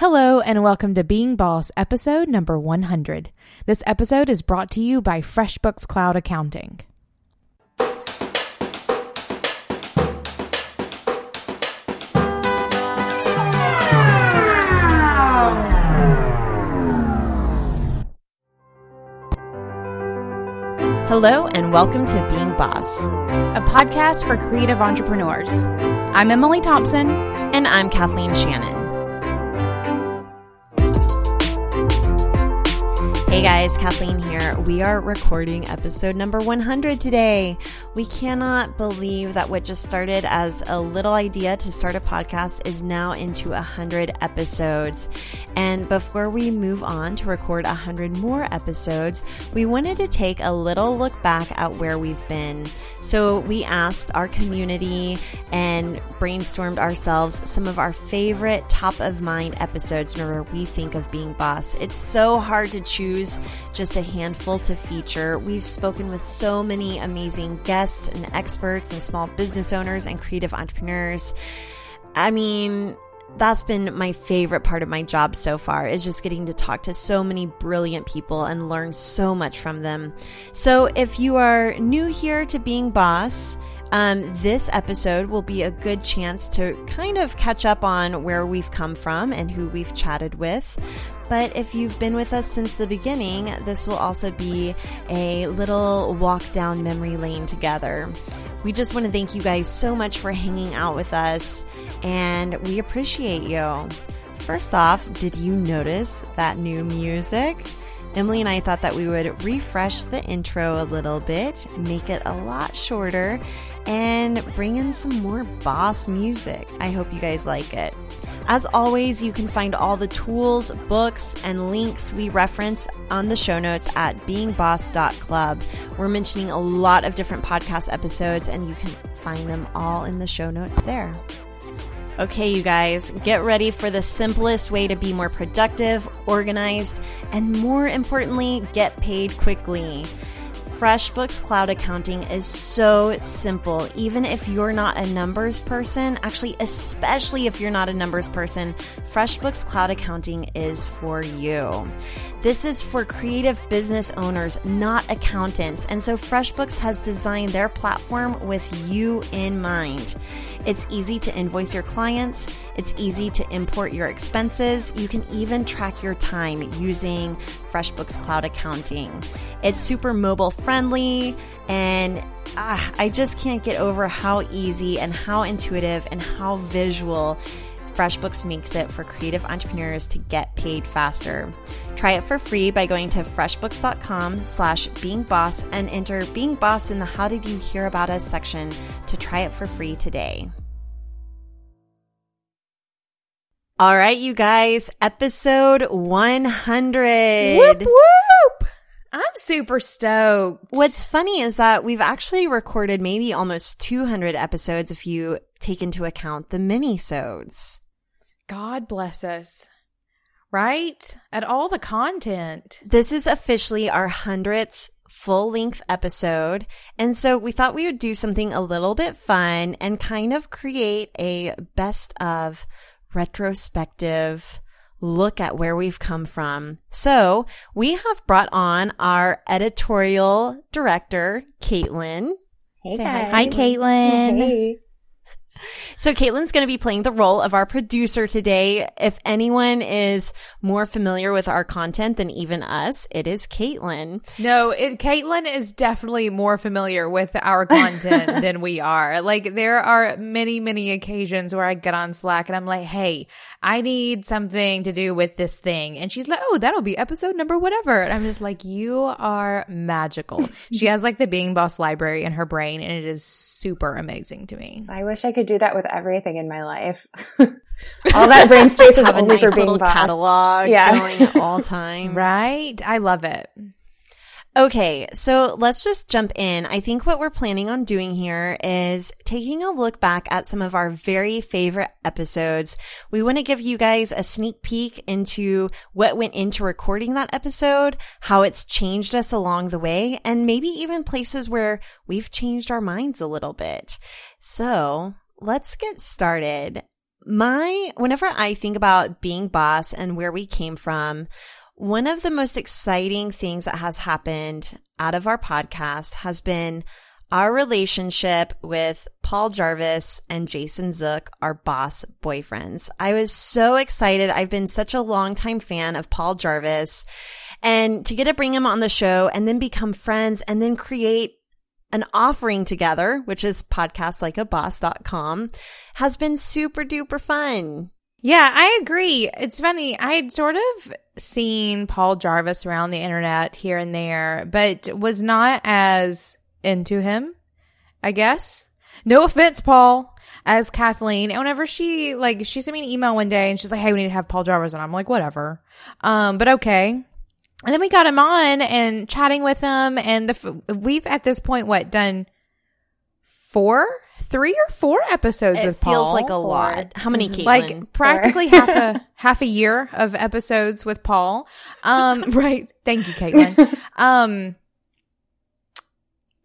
Hello, and welcome to Being Boss, episode number 100. This episode is brought to you by FreshBooks Cloud Accounting. Hello, and welcome to Being Boss. a podcast for creative entrepreneurs. I'm Emily Thompson. And I'm Kathleen Shannon. Hey guys, Kathleen here. We are recording episode number 100 today. We cannot believe that what just started as a little idea to start a podcast is now into 100 episodes. And before we move on to record 100 more episodes, we wanted to take a little look back at where we've been. So we asked our community and brainstormed ourselves some of our favorite top of mind episodes whenever we think of being boss. It's so hard to choose just a handful to feature. We've spoken with so many amazing guests and experts and small business owners and creative entrepreneurs. I mean, that's been my favorite part of my job so far is just getting to talk to so many brilliant people and learn so much from them. So if you are new here to being boss, um, this episode will be a good chance to kind of catch up on where we've come from and who we've chatted with. But if you've been with us since the beginning, this will also be a little walk down memory lane together. We just want to thank you guys so much for hanging out with us, and we appreciate you. First off, did you notice that new music? Emily and I thought that we would refresh the intro a little bit, make it a lot shorter, and bring in some more boss music. I hope you guys like it. As always, you can find all the tools, books, and links we reference on the show notes at beingboss.club. We're mentioning a lot of different podcast episodes, and you can find them all in the show notes there. Okay, you guys, get ready for the simplest way to be more productive, organized, and more importantly, get paid quickly. FreshBooks Cloud Accounting is so simple. Even if you're not a numbers person, actually, especially if you're not a numbers person, FreshBooks Cloud Accounting is for you. This is for creative business owners, not accountants. And so FreshBooks has designed their platform with you in mind. It's easy to invoice your clients, it's easy to import your expenses. You can even track your time using FreshBooks Cloud Accounting. It's super mobile friendly, and ah, I just can't get over how easy and how intuitive and how visual. FreshBooks makes it for creative entrepreneurs to get paid faster. Try it for free by going to freshbooks.com slash beingboss and enter Being Boss in the How Did You Hear About Us section to try it for free today. All right, you guys, episode 100. Whoop, whoop! I'm super stoked. What's funny is that we've actually recorded maybe almost 200 episodes if you take into account the mini-sodes. God bless us. Right? At all the content. This is officially our 100th full length episode. And so we thought we would do something a little bit fun and kind of create a best of retrospective look at where we've come from. So we have brought on our editorial director, Caitlin. Hey Say guys. Hi, Caitlin. Hey. So Caitlin's going to be playing the role of our producer today. If anyone is more familiar with our content than even us, it is Caitlin. No, it, Caitlin is definitely more familiar with our content than we are. Like, there are many, many occasions where I get on Slack and I'm like, hey, I need something to do with this thing. And she's like, oh, that'll be episode number whatever. And I'm just like, you are magical. she has like the Being Boss library in her brain, and it is super amazing to me. I wish I could do that with everything in my life. all that brain space is Have a only nice for being little boss. catalog Yeah. going at all times. Right? I love it. Okay, so let's just jump in. I think what we're planning on doing here is taking a look back at some of our very favorite episodes. We want to give you guys a sneak peek into what went into recording that episode, how it's changed us along the way, and maybe even places where we've changed our minds a little bit. So let's get started. my, whenever I think about being boss and where we came from, one of the most exciting things that has happened out of our podcast has been our relationship with Paul Jarvis and Jason Zook, our boss boyfriends. I was so excited. I've been such a longtime fan of Paul Jarvis and to get to bring him on the show and then become friends and then create an offering together, which is podcastlikeaboss.com has been super duper fun. Yeah, I agree. It's funny. I had sort of seen Paul Jarvis around the internet here and there, but was not as into him, I guess. No offense, Paul, as Kathleen. And whenever she, like, she sent me an email one day and she's like, hey, we need to have Paul Jarvis. And I'm like, whatever. Um, but okay. And then we got him on and chatting with him. And the, we've at this point, what, done four three or four episodes it with feels like a lot. How many, Caitlin? like practically half a half a year of episodes with Paul. Um, right. Thank you, Caitlin. Um,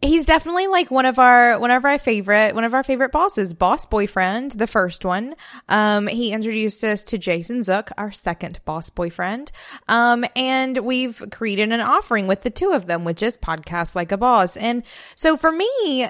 he's definitely like one of our one of our favorite one of our favorite bosses. Boss boyfriend the first one. Um he introduced us to jason zook our second boss boyfriend. Um and we've created an offering with the two of them which is podcast like a boss. And so for me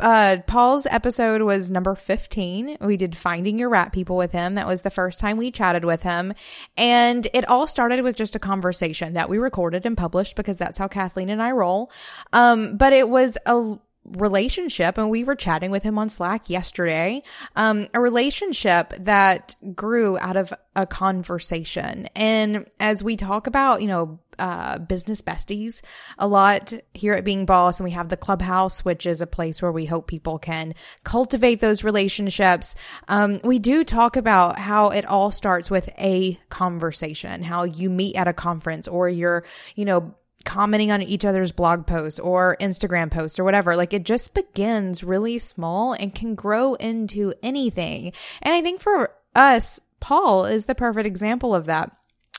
uh Paul's episode was number 15. We did Finding Your Rat People with him. That was the first time we chatted with him. And it all started with just a conversation that we recorded and published because that's how Kathleen and I roll. Um but it was a relationship and we were chatting with him on Slack yesterday. Um, a relationship that grew out of a conversation. And as we talk about, you know, uh, business besties a lot here at Being Boss, and we have the clubhouse, which is a place where we hope people can cultivate those relationships. Um, we do talk about how it all starts with a conversation, how you meet at a conference or you're, you know, commenting on each other's blog posts or Instagram posts or whatever. Like it just begins really small and can grow into anything. And I think for us, Paul is the perfect example of that.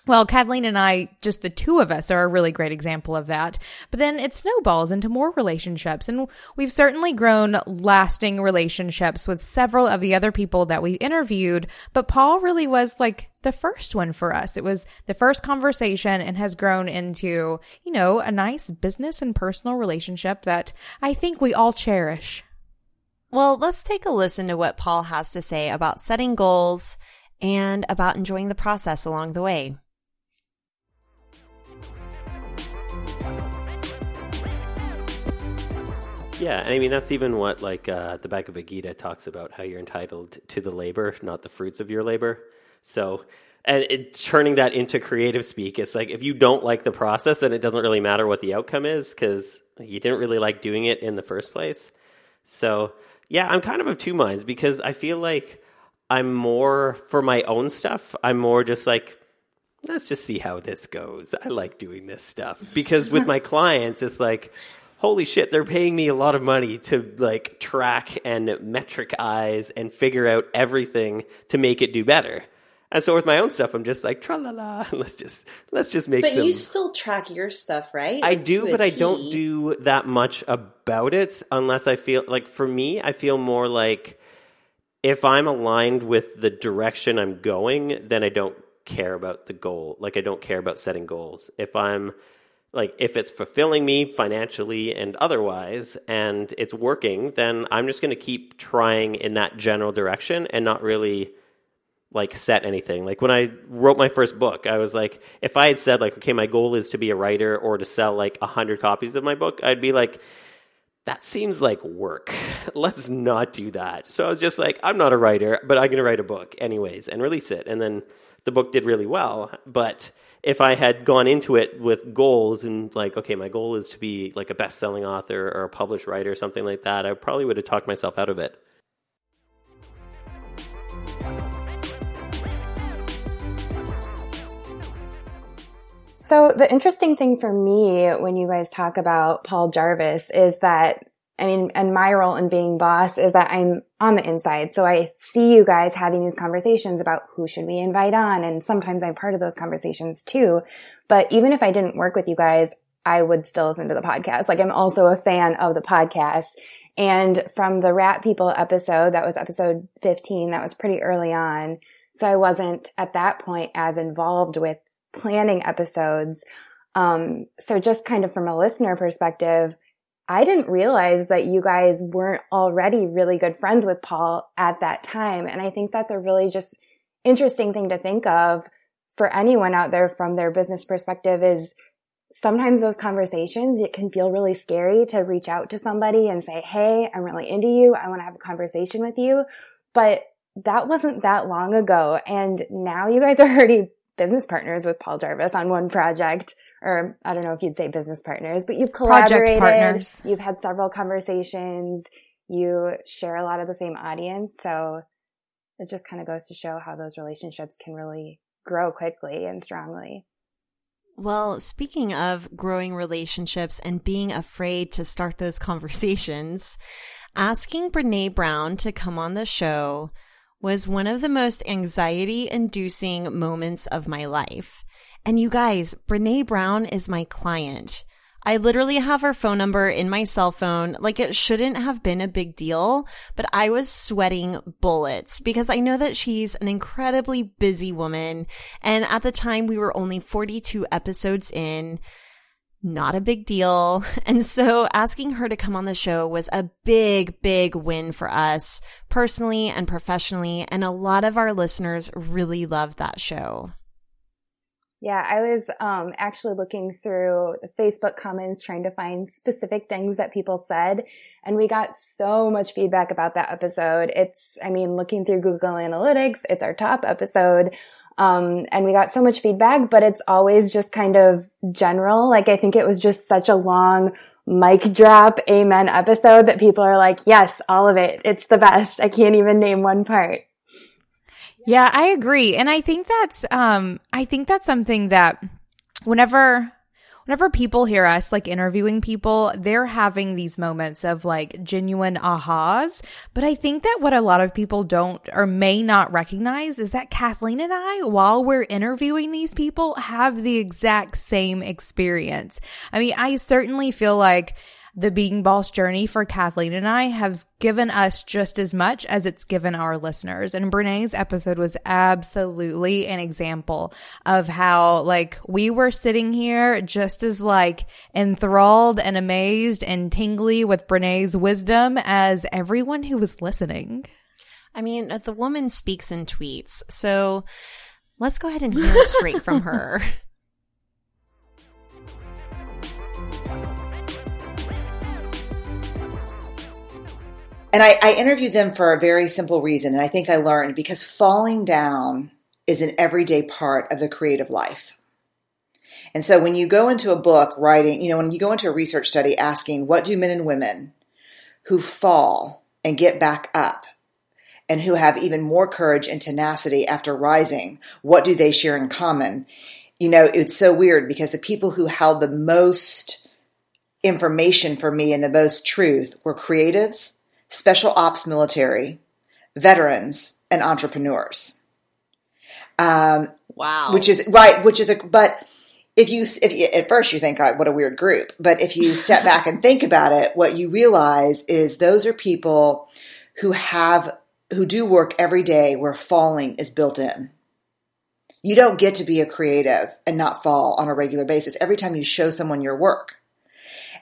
Well, Kathleen and I, just the two of us, are a really great example of that. But then it snowballs into more relationships. And we've certainly grown lasting relationships with several of the other people that we interviewed. But Paul really was like the first one for us. It was the first conversation and has grown into, you know, a nice business and personal relationship that I think we all cherish. Well, let's take a listen to what Paul has to say about setting goals and about enjoying the process along the way. Yeah, and I mean that's even what like uh, the Bhagavad Gita talks about how you're entitled to the labor, not the fruits of your labor. So, and it, turning that into creative speak, it's like if you don't like the process, then it doesn't really matter what the outcome is because you didn't really like doing it in the first place. So, yeah, I'm kind of of two minds because I feel like I'm more for my own stuff. I'm more just like let's just see how this goes. I like doing this stuff because with my clients, it's like holy shit, they're paying me a lot of money to like track and metric eyes and figure out everything to make it do better. And so with my own stuff, I'm just like tra la la. Let's just let's just make. But some... you still track your stuff, right? I do, to but I don't do that much about it unless I feel like for me, I feel more like if I'm aligned with the direction I'm going, then I don't care about the goal. Like I don't care about setting goals. If I'm like if it's fulfilling me financially and otherwise and it's working, then I'm just going to keep trying in that general direction and not really like set anything. Like when I wrote my first book, I was like, if I had said like, okay, my goal is to be a writer or to sell like a hundred copies of my book, I'd be like, that seems like work. Let's not do that. So I was just like, I'm not a writer, but I'm going to write a book anyways and release it. And then the book did really well. But if I had gone into it with goals and like, okay, my goal is to be like a best selling author or a published writer or something like that, I probably would have talked myself out of it. So the interesting thing for me when you guys talk about Paul Jarvis is that I mean, and my role in being boss is that I'm on the inside. So I see you guys having these conversations about who should we invite on. And sometimes I'm part of those conversations too. But even if I didn't work with you guys, I would still listen to the podcast. Like I'm also a fan of the podcast. And from the Rat People episode, that was episode 15, that was pretty early on. So I wasn't at that point as involved with planning episodes. Um, so just kind of from a listener perspective, I didn't realize that you guys weren't already really good friends with Paul at that time. And I think that's a really just interesting thing to think of for anyone out there from their business perspective is sometimes those conversations, it can feel really scary to reach out to somebody and say, Hey, I'm really into you. I want to have a conversation with you. But that wasn't that long ago. And now you guys are already business partners with Paul Jarvis on one project or I don't know if you'd say business partners, but you've collaborated. Project partners. You've had several conversations. You share a lot of the same audience. So it just kind of goes to show how those relationships can really grow quickly and strongly. Well, speaking of growing relationships and being afraid to start those conversations, asking Brene Brown to come on the show was one of the most anxiety inducing moments of my life. And you guys, Brene Brown is my client. I literally have her phone number in my cell phone. Like it shouldn't have been a big deal, but I was sweating bullets because I know that she's an incredibly busy woman. And at the time we were only 42 episodes in. Not a big deal. And so asking her to come on the show was a big, big win for us personally and professionally. And a lot of our listeners really loved that show. Yeah, I was um, actually looking through the Facebook comments trying to find specific things that people said. And we got so much feedback about that episode. It's, I mean, looking through Google Analytics, it's our top episode. Um, and we got so much feedback, but it's always just kind of general. Like, I think it was just such a long mic drop amen episode that people are like, yes, all of it. It's the best. I can't even name one part. Yeah, I agree. And I think that's um I think that's something that whenever whenever people hear us like interviewing people, they're having these moments of like genuine ahas. But I think that what a lot of people don't or may not recognize is that Kathleen and I, while we're interviewing these people, have the exact same experience. I mean, I certainly feel like the being boss journey for Kathleen and I has given us just as much as it's given our listeners. And Brene's episode was absolutely an example of how like we were sitting here just as like enthralled and amazed and tingly with Brene's wisdom as everyone who was listening. I mean, the woman speaks in tweets. So let's go ahead and hear straight from her. And I, I interviewed them for a very simple reason. And I think I learned because falling down is an everyday part of the creative life. And so when you go into a book writing, you know, when you go into a research study asking, what do men and women who fall and get back up and who have even more courage and tenacity after rising, what do they share in common? You know, it's so weird because the people who held the most information for me and the most truth were creatives special ops military, veterans, and entrepreneurs. Um, wow. Which is right. Which is a but if you if you, at first you think what a weird group, but if you step back and think about it, what you realize is those are people who have who do work every day where falling is built in. You don't get to be a creative and not fall on a regular basis every time you show someone your work.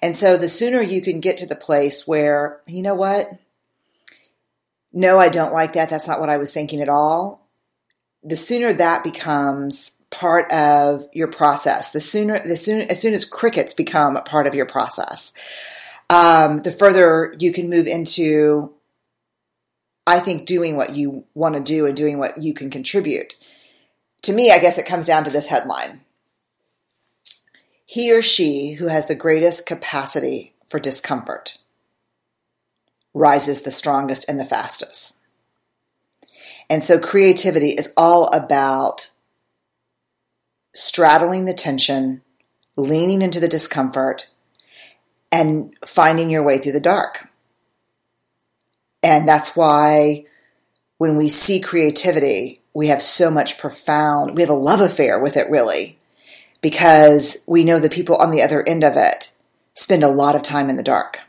And so the sooner you can get to the place where, you know what? No, I don't like that. That's not what I was thinking at all. The sooner that becomes part of your process, the sooner, the soon, as soon as crickets become part of your process, um, the further you can move into, I think, doing what you want to do and doing what you can contribute. To me, I guess it comes down to this headline he or she who has the greatest capacity for discomfort rises the strongest and the fastest. And so creativity is all about straddling the tension, leaning into the discomfort, and finding your way through the dark. And that's why when we see creativity, we have so much profound, we have a love affair with it really because we know the people on the other end of it spend a lot of time in the dark.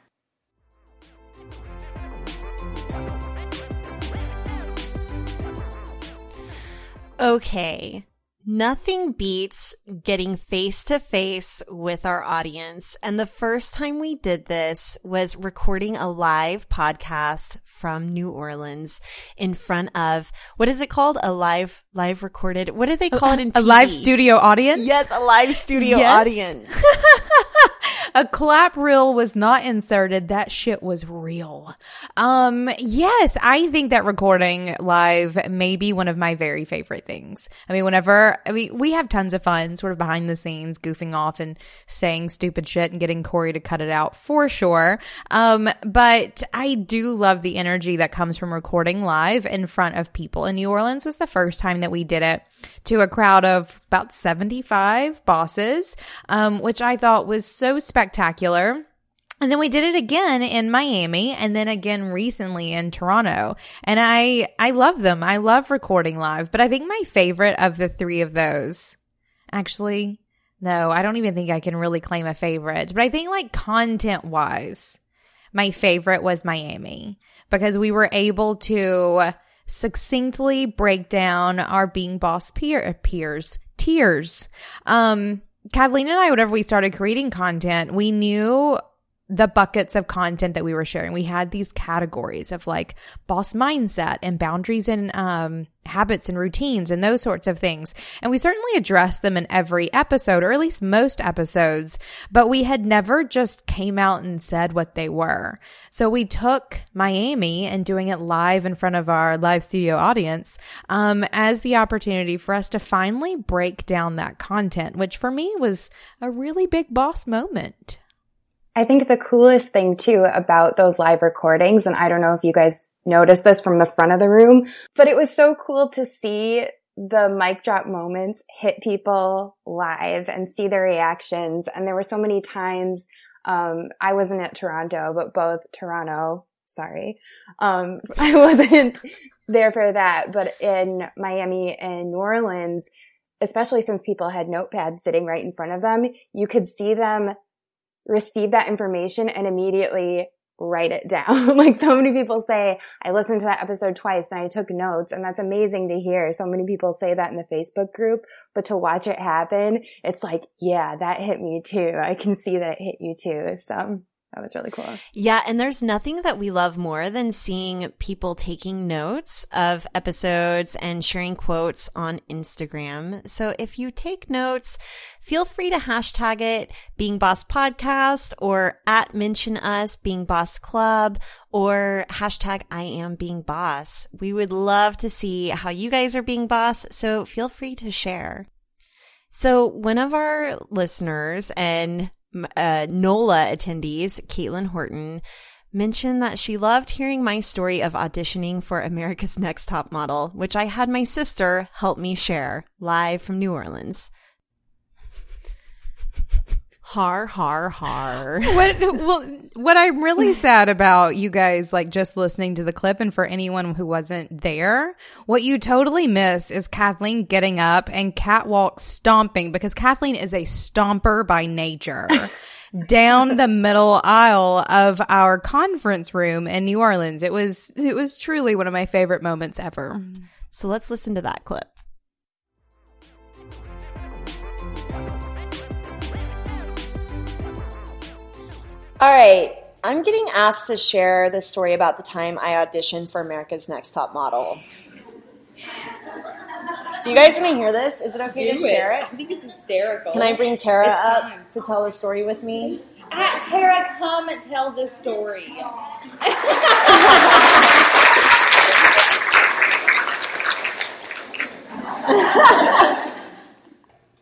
Okay. Nothing beats getting face to face with our audience. And the first time we did this was recording a live podcast from New Orleans in front of, what is it called? A live, live recorded, what do they call it in a live studio audience. Yes, a live studio Yes. audience. a clap reel was not inserted. That shit was real. Um, yes, I think that recording live may be one of my very favorite things. I mean, whenever, I mean, we have tons of fun sort of behind the scenes, goofing off and saying stupid shit and getting Corey to cut it out for sure. Um, but I do love the energy that comes from recording live in front of people. And New Orleans was the first time that we did it to a crowd of about 75 bosses, um, which I thought was so spectacular. And then we did it again in Miami and then again recently in Toronto. And I I love them. I love recording live, but I think my favorite of the 3 of those actually no, I don't even think I can really claim a favorite, but I think like content wise, my favorite was Miami because we were able to succinctly break down our being boss peer peers tiers. Um, Kathleen and I, whenever we started creating content, we knew the buckets of content that we were sharing. We had these categories of like boss mindset and boundaries and um, habits and routines and those sorts of things. And we certainly addressed them in every episode, or at least most episodes, but we had never just came out and said what they were. So we took Miami and doing it live in front of our live studio audience um, as the opportunity for us to finally break down that content, which for me was a really big boss moment. I think the coolest thing too about those live recordings, and I don't know if you guys noticed this from the front of the room, but it was so cool to see the mic drop moments hit people live and see their reactions. And there were so many times, um, I wasn't at Toronto, but both Toronto, sorry, um, I wasn't there for that, but in Miami and New Orleans, especially since people had notepads sitting right in front of them, you could see them receive that information and immediately write it down. like so many people say, I listened to that episode twice and I took notes and that's amazing to hear. So many people say that in the Facebook group, but to watch it happen, it's like, yeah, that hit me too. I can see that hit you too. So that was really cool. Yeah, and there's nothing that we love more than seeing people taking notes of episodes and sharing quotes on Instagram. So if you take notes, feel free to hashtag it Being Boss Podcast or at mention us Being Boss Club or hashtag I am being boss. We would love to see how you guys are being boss, so feel free to share. So one of our listeners and uh, NOLA attendees, Caitlin Horton, mentioned that she loved hearing my story of auditioning for America's Next Top Model, which I had my sister help me share live from New Orleans. Har har har. what well what I'm really sad about you guys like just listening to the clip and for anyone who wasn't there, what you totally miss is Kathleen getting up and catwalk stomping because Kathleen is a stomper by nature. down the middle aisle of our conference room in New Orleans. It was it was truly one of my favorite moments ever. So let's listen to that clip. All right. I'm getting asked to share the story about the time I auditioned for America's Next Top Model. Do you guys want to hear this? Is it okay to share it? I think it's hysterical. Can I bring Tara It's up time. to tell the story with me? At Tara, come and tell the story.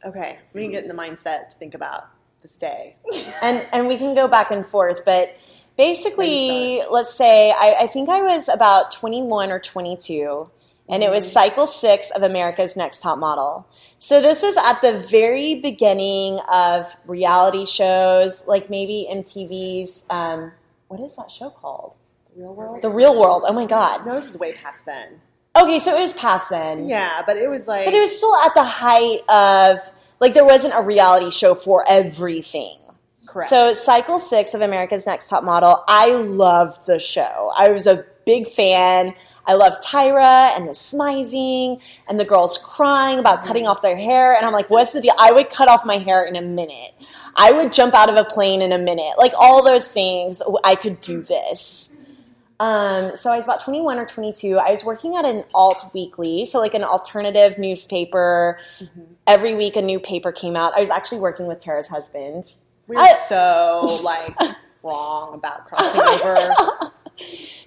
Okay, we can get in the mindset to think about this day, and and we can go back and forth. But basically, let's say I, I think I was about 21 or 22, and it was cycle six of America's Next Top Model. So this was at the very beginning of reality shows, like maybe MTV's. Um, what is that show called? The Real World. The Real World. Oh my God. No, this is way past then. Okay, so it was past then. Yeah, but it was like But it was still at the height of Like there wasn't a reality show for everything. Correct. So cycle six of America's Next Top Model, I loved the show. I was a big fan. I loved Tyra and the smizing and the girls crying about cutting off their hair. And I'm like, what's the deal? I would cut off my hair in a minute. I would jump out of a plane in a minute. Like all those things, I could do this. Um, so I was about 21 or 22. I was working at an alt weekly, so like an alternative newspaper. Every week a new paper came out. I was actually working with Tara's husband. We're I- so like wrong about crossing over.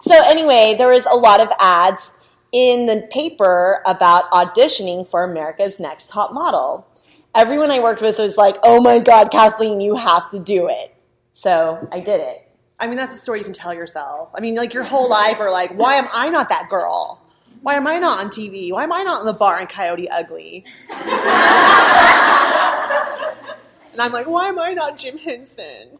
So anyway, there was a lot of ads in the paper about auditioning for America's Next Top Model. Everyone I worked with was like, "Oh my god, Kathleen, you have to do it." So I did it. I mean, that's a story you can tell yourself. I mean, like your whole life, or like, why am I not that girl? Why am I not on TV? Why am I not in the bar in Coyote Ugly? and I'm like, why am I not Jim Henson?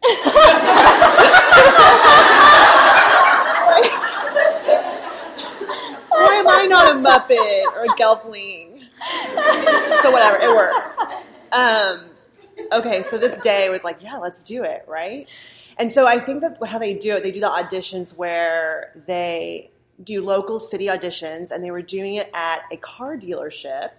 why am I not a Muppet or a Gelfling? so whatever, it works. Um, okay, so this day was like, yeah, let's do it, right? And so I think that how they do it, they do the auditions where they do local city auditions, and they were doing it at a car dealership,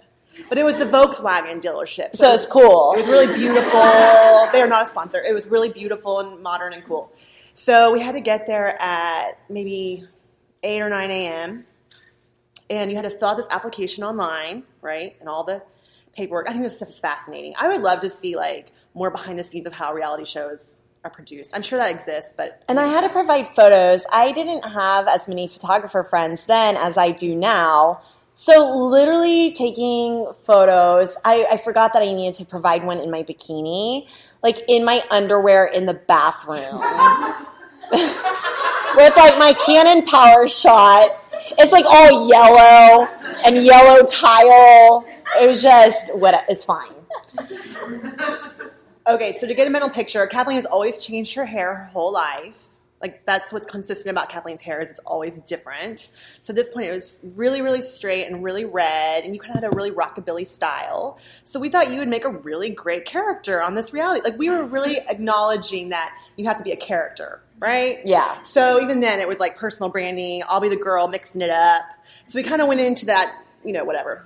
but it was a Volkswagen dealership. So it's cool. It was really beautiful. They are not a sponsor. It was really beautiful and modern and cool. So we had to get there at maybe 8 or 9 a.m. And you had to fill out this application online, right? And all the paperwork. I think this stuff is fascinating. I would love to see like more behind the scenes of how reality shows are produced. I'm sure that exists, but And I had to provide photos. I didn't have as many photographer friends then as I do now. So literally taking photos, I, I forgot that I needed to provide one in my bikini, like in my underwear in the bathroom. With like my Canon PowerShot. It's like all yellow and yellow tile. It was just what it's fine. Okay, so to get a mental picture, Kathleen has always changed her hair her whole life. Like that's what's consistent about Kathleen's hair is it's always different. So at this point, it was really, really straight and really red, and you kind of had a really rockabilly style. So we thought you would make a really great character on this reality. Like we were really acknowledging that you have to be a character, right? Yeah. So even then, it was like personal branding. I'll be the girl mixing it up. So we kind of went into that, you know, whatever.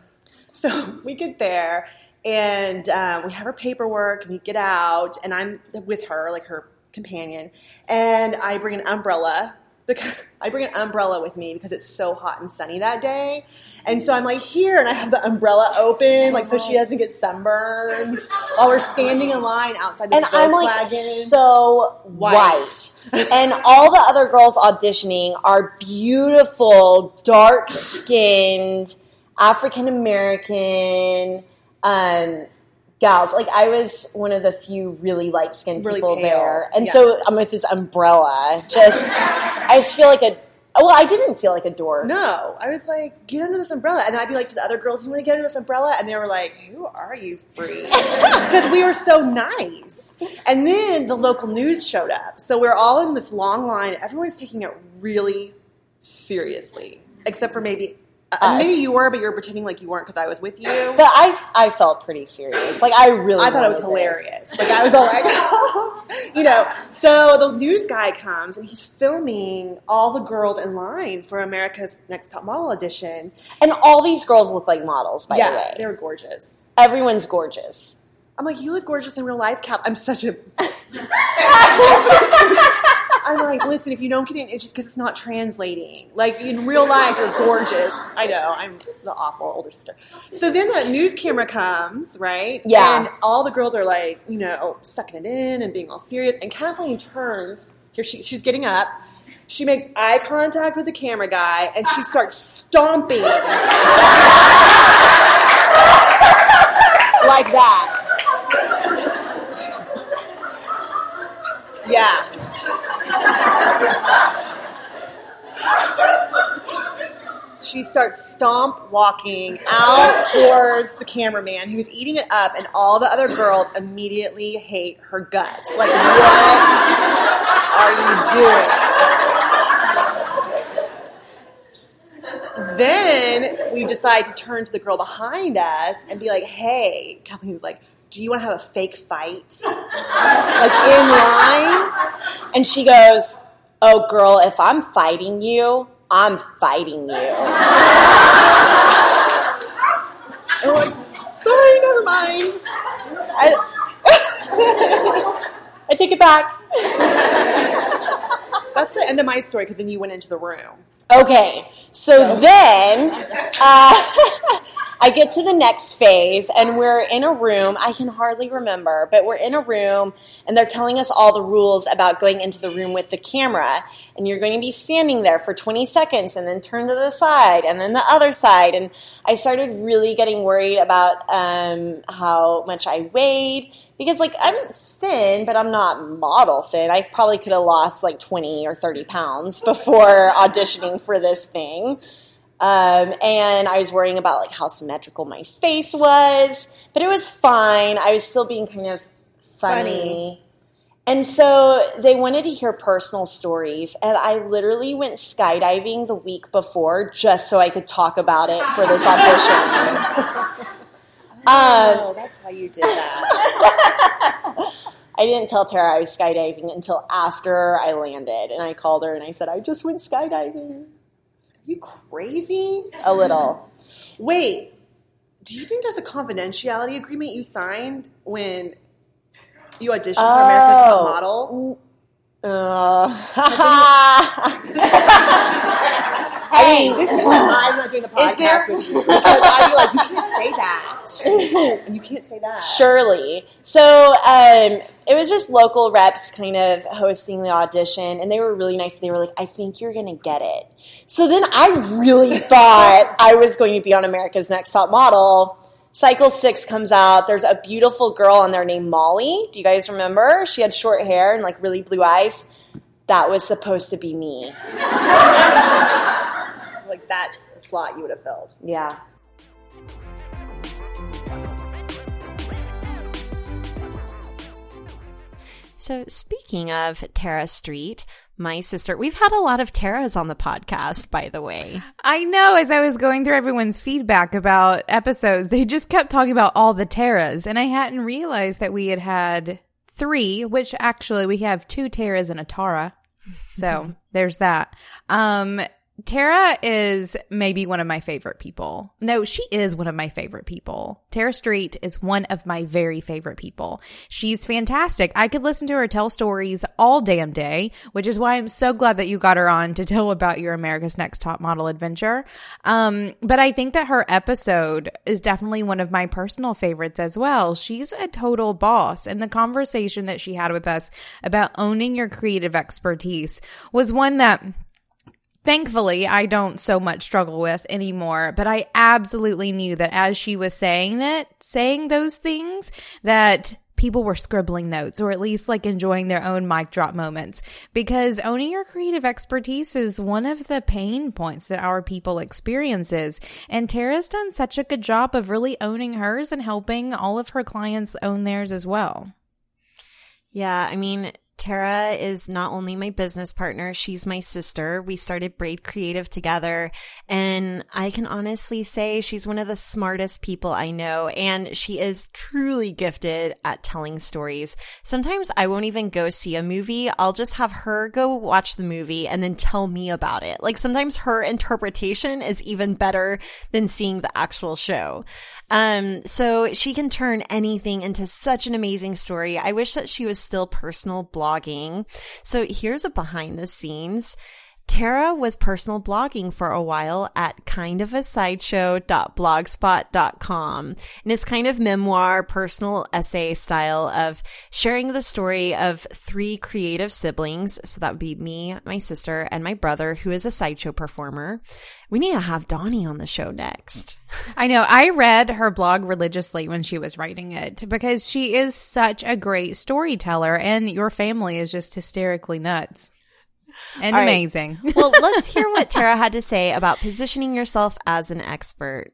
So we get there and um, we have her paperwork and we get out and I'm with her, like her companion, and I bring an umbrella. Because I bring an umbrella with me because it's so hot and sunny that day. And so I'm like here and I have the umbrella open, like so she doesn't get sunburned while we're standing in line outside this and I'm like so white. White. and all the other girls auditioning are beautiful, dark skinned, African American um, gals. Like I was one of the few really light skinned Really people pale. there, and Yeah. so I'm with this umbrella. Just I just feel like a well, I didn't feel like a dork. No, I was like, get under this umbrella. And then I'd be like to the other girls, you want to get under this umbrella? And they were like, who are you, free? Because we were so nice. And then the local news showed up. So we're all in this long line. Everyone's taking it really seriously, except for maybe, maybe you were, but you're pretending like you weren't because I was with you. But I I felt pretty serious. Like I really I thought it was this. hilarious. Like I was all like, you know. So the news guy comes and he's filming all the girls in line for America's Next Top Model audition. And all these girls look like models, by the way. they're gorgeous. Everyone's gorgeous. I'm like, you look gorgeous in real life, Cal. I'm such a. I'm like, listen, if you don't get it, it's just because it's not translating. Like in real life, you're gorgeous. I know, I'm the awful older sister. So then the news camera comes, right? Yeah. And all the girls are like, you know, sucking it in and being all serious. And Kathleen turns. Here, she, she's getting up. She makes eye contact with the camera guy, and she starts stomping like that. Yeah. She starts stomp walking out towards the cameraman who's eating it up, and all the other girls immediately hate her guts. Like, what are you doing? Then we decide to turn to the girl behind us and be like, hey, Kathleen's like, do you want to have a fake fight? like in line? And she goes, oh, girl, if I'm fighting you, I'm fighting you. And we're like, sorry, never mind. I, I take it back. That's the end of my story because then you went into the room. Okay, so then uh, I get to the next phase, and we're in a room. I can hardly remember, but we're in a room, and they're telling us all the rules about going into the room with the camera. And you're going to be standing there for 20 seconds, and then turn to the side, and then the other side. And I started really getting worried about um, how much I weighed because, like, I'm thin, but I'm not model thin. I probably could have lost like 20 or 30 pounds before auditioning for this thing. Um, and I was worrying about like how symmetrical my face was, but it was fine. I was still being kind of funny. Funny. And so they wanted to hear personal stories, and I literally went skydiving the week before just so I could talk about it for this audition. Oh, that's why you did that. I didn't tell Tara I was skydiving until after I landed, and I called her and I said, I just went skydiving. You crazy? A little. Wait, do you think there's a confidentiality agreement you signed when you auditioned for America's Top Oh. Model? Uh, Hey, this is why I'm not doing the podcast there- with you because I'd be like, you can't say that, and you can't say that. Surely. So um, it was just local reps kind of hosting the audition, and they were really nice. They were like, I think you're going to get it. So then I really thought I was going to be on America's Next Top Model. Cycle six comes out. There's a beautiful girl on there named Molly. Do you guys remember? She had short hair and like really blue eyes. That was supposed to be me. Like that's the slot you would have filled. Yeah. So, speaking of Tara Street, my sister, we've had a lot of Taras on the podcast, by the way. I know as I was going through everyone's feedback about episodes, they just kept talking about all the Terras, and I hadn't realized that we had had three, which actually we have two Terras and a Tara. So there's that. Um, Tara is maybe one of my favorite people. No, she is one of my favorite people. Tara Street is one of my very favorite people. She's fantastic. I could listen to her tell stories all damn day, which is why I'm so glad that you got her on to tell about your America's Next Top Model adventure. Um, but I think that her episode is definitely one of my personal favorites as well. She's a total boss, and the conversation that she had with us about owning your creative expertise was one that thankfully I don't so much struggle with anymore, but I absolutely knew that as she was saying that, saying those things, that people were scribbling notes or at least like enjoying their own mic drop moments because owning your creative expertise is one of the pain points that our people experiences and Tara's done such a good job of really owning hers and helping all of her clients own theirs as well. Yeah, I mean, Tara is not only my business partner, she's my sister. We started Braid Creative together, and I can honestly say she's one of the smartest people I know, and she is truly gifted at telling stories. Sometimes I won't even go see a movie, I'll just have her go watch the movie and then tell me about it. Like sometimes her interpretation is even better than seeing the actual show. Um, so she can turn anything into such an amazing story. I wish that she was still personal blogging. So here's a behind the scenes. Tara was personal blogging for a while at kindofasideshow.blogspot.com. And it's kind of memoir, personal essay style of sharing the story of three creative siblings. So that would be me, my sister, and my brother, who is a sideshow performer. We need to have Donnie on the show next. I know. I read her blog religiously when she was writing it because she is such a great storyteller, and your family is just hysterically nuts and All right. amazing. well, let's hear what Tara had to say about positioning yourself as an expert.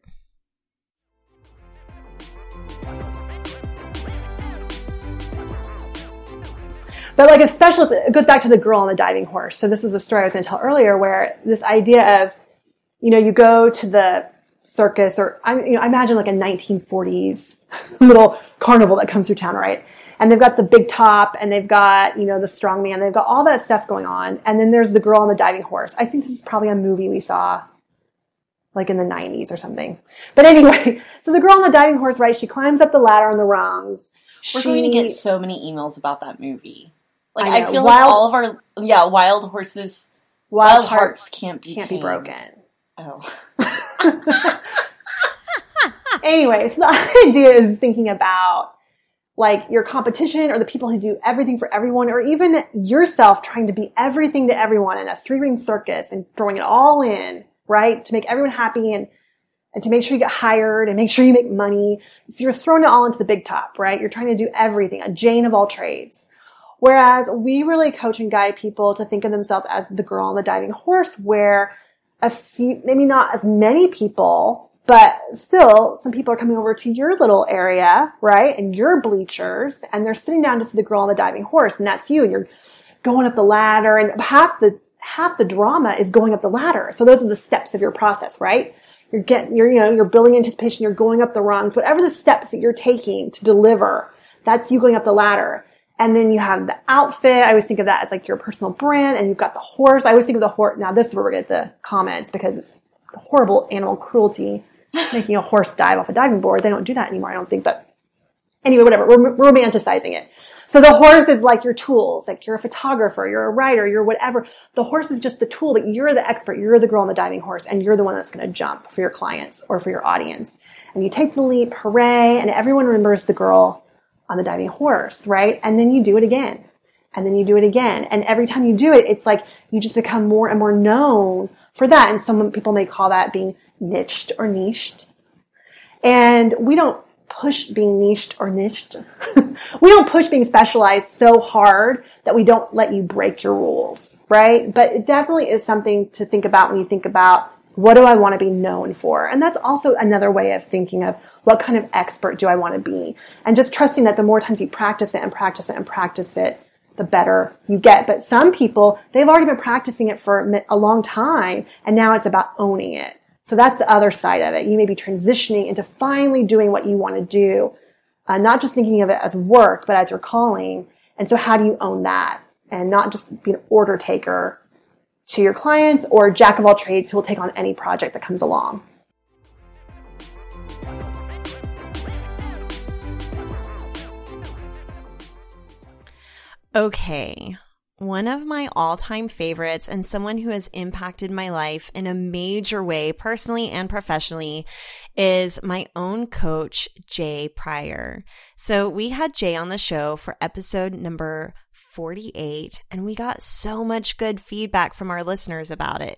But like a specialist, it goes back to the girl on the diving horse. So this is a story I was going to tell earlier where this idea of, you know, you go to the circus or I, you know, I imagine like a 1940s little carnival that comes through town, right? And they've got the big top and they've got, you know, the strong man. They've got all that stuff going on. And then there's the girl on the diving horse. I think this is probably a movie we saw like in the 90s or something. But anyway, so the girl on the diving horse, right? She climbs up the ladder on the rungs. We're she, going to get so many emails about that movie. Like I I, feel Wild- like all of our yeah wild horses, wild wild hearts hearts can't be can't be broken. Oh, anyway, so the idea is thinking about like your competition or the people who do everything for everyone or even yourself trying to be everything to everyone in a three ring circus and throwing it all in, right? To make everyone happy and, and to make sure you get hired and make sure you make money. So you're throwing it all into the big top, right? You're trying to do everything, a Jane of all trades. Whereas we really coach and guide people to think of themselves as the girl on the diving horse where a few, maybe not as many people, but still some people are coming over to your little area, right? And your bleachers and they're sitting down to see the girl on the diving horse and that's you and you're going up the ladder and half the, half the drama is going up the ladder. So those are the steps of your process, right? You're getting, you're, you know, you're building anticipation, you're going up the rungs, whatever the steps that you're taking to deliver, that's you going up the ladder. And then you have the outfit. I always think of that as like your personal brand and you've got the horse. I always think of the horse. Now this is where we get the comments because it's horrible animal cruelty making a horse dive off a diving board. They don't do that anymore, I don't think, but anyway, whatever. We're romanticizing it. So the horse is like your tools, like you're a photographer, you're a writer, you're whatever. The horse is just the tool, but you're the expert. You're the girl on the diving horse and you're the one that's going to jump for your clients or for your audience. And you take the leap, hooray, and everyone remembers the girl on the diving horse, right? And then you do it again. And then you do it again. And every time you do it, it's like you just become more and more known for that. And some people may call that being niched or niched. And we don't push being niched or niched. we don't push being specialized so hard that we don't let you break your rules, right? But it definitely is something to think about when you think about what do I want to be known for? And that's also another way of thinking of what kind of expert do I want to be? And just trusting that the more times you practice it and practice it and practice it, the better you get. But some people, they've already been practicing it for a long time and now it's about owning it. So that's the other side of it. You may be transitioning into finally doing what you want to do, uh, not just thinking of it as work, but as your calling. And so how do you own that? And not just be an order taker to your clients or jack of all trades who will take on any project that comes along. Okay. One of my all time favorites and someone who has impacted my life in a major way, personally and professionally, is my own coach, Jay Pryor. So we had Jay on the show for episode number 48, and we got so much good feedback from our listeners about it.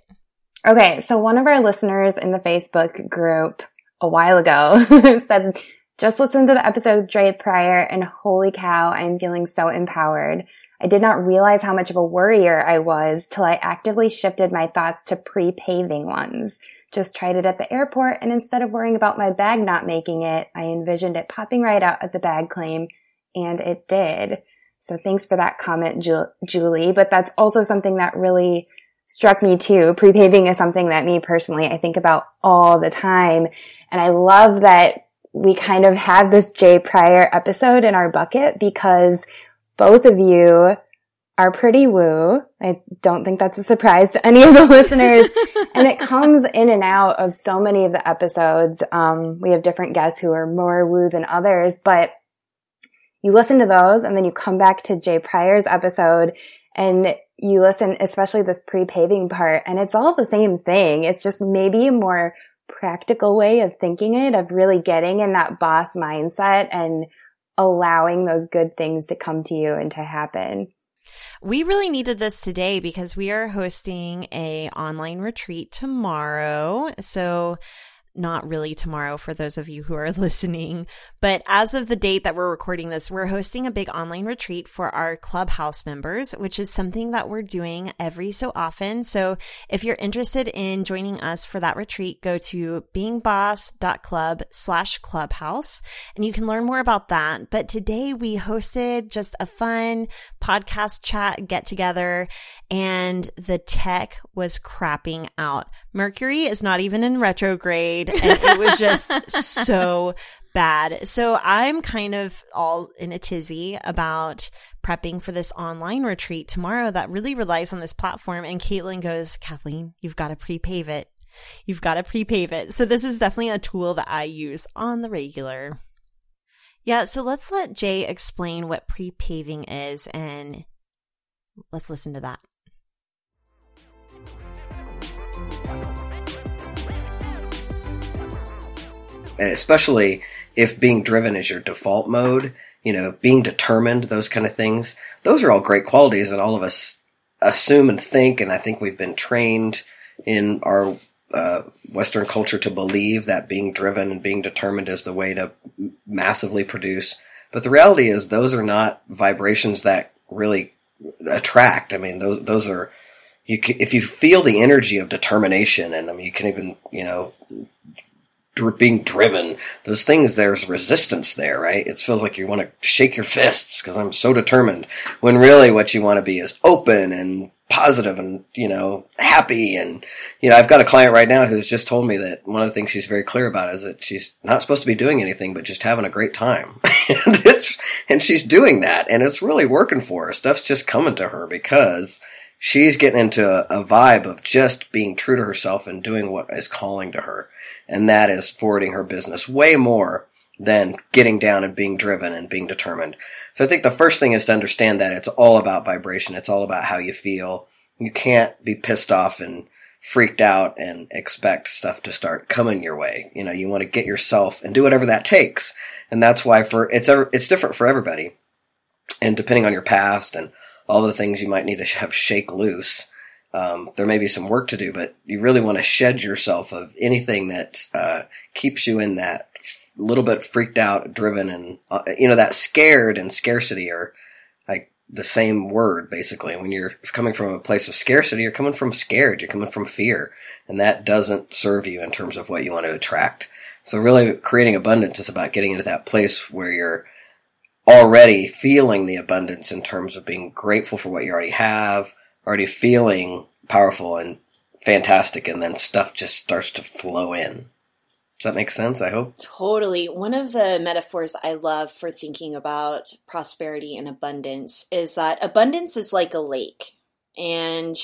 Okay, so one of our listeners in the Facebook group a while ago said, just listen to the episode of Dre Pryor and holy cow, I am feeling so empowered. I did not realize how much of a worrier I was till I actively shifted my thoughts to pre-paving ones. Just tried it at the airport and instead of worrying about my bag not making it, I envisioned it popping right out at the bag claim and it did. So thanks for that comment, Ju- Julie. But that's also something that really struck me too. Pre-paving is something that me personally, I think about all the time. And I love that we kind of have this Jay Pryor episode in our bucket because both of you are pretty woo. I don't think that's a surprise to any of the listeners. and it comes in and out of so many of the episodes. Um, we have different guests who are more woo than others, but you listen to those and then you come back to Jay Pryor's episode and you listen, especially this pre-paving part, and it's all the same thing. It's just maybe a more practical way of thinking it, of really getting in that boss mindset and allowing those good things to come to you and to happen. We really needed this today because we are hosting a online retreat tomorrow. So not really tomorrow for those of you who are listening, but as of the date that we're recording this, we're hosting a big online retreat for our clubhouse members, which is something that we're doing every so often. So if you're interested in joining us for that retreat, go to beingboss.club slash clubhouse and you can learn more about that. But today we hosted just a fun podcast chat get together and the tech was crapping out. Mercury is not even in retrograde and it was just so bad. So I'm kind of all in a tizzy about prepping for this online retreat tomorrow that really relies on this platform. And Caitlin goes, Kathleen, you've got to pre-pave it. You've got to pre-pave it. So this is definitely a tool that I use on the regular. Yeah, so let's let Jay explain what pre-paving is and let's listen to that. And especially if being driven is your default mode, you know, being determined, those kind of things, those are all great qualities that all of us assume and think. And I think we've been trained in our uh, Western culture to believe that being driven and being determined is the way to massively produce. But the reality is, those are not vibrations that really attract. I mean, those those are you. Can, if you feel the energy of determination, and I mean, you can even you know being driven, those things, there's resistance there, right? It feels like you want to shake your fists because I'm so determined. When really what you want to be is open and positive and, you know, happy. And, you know, I've got a client right now who's just told me that one of the things she's very clear about is that she's not supposed to be doing anything but just having a great time. and, and she's doing that and it's really working for her. Stuff's just coming to her because she's getting into a, a vibe of just being true to herself and doing what is calling to her and that is forwarding her business way more than getting down and being driven and being determined. So I think the first thing is to understand that it's all about vibration. It's all about how you feel. You can't be pissed off and freaked out and expect stuff to start coming your way. You know, you want to get yourself and do whatever that takes. And that's why for it's it's different for everybody. And depending on your past and all the things you might need to have shake loose, um, there may be some work to do, but you really want to shed yourself of anything that uh, keeps you in that little bit freaked out, driven, and uh, you know that scared and scarcity are like the same word basically. When you're coming from a place of scarcity, you're coming from scared, you're coming from fear, and that doesn't serve you in terms of what you want to attract. So really, creating abundance is about getting into that place where you're already feeling the abundance in terms of being grateful for what you already have already feeling powerful and fantastic, and then stuff just starts to flow in. Does that make sense? I hope. Totally. One of the metaphors I love for thinking about prosperity and abundance is that abundance is like a lake. And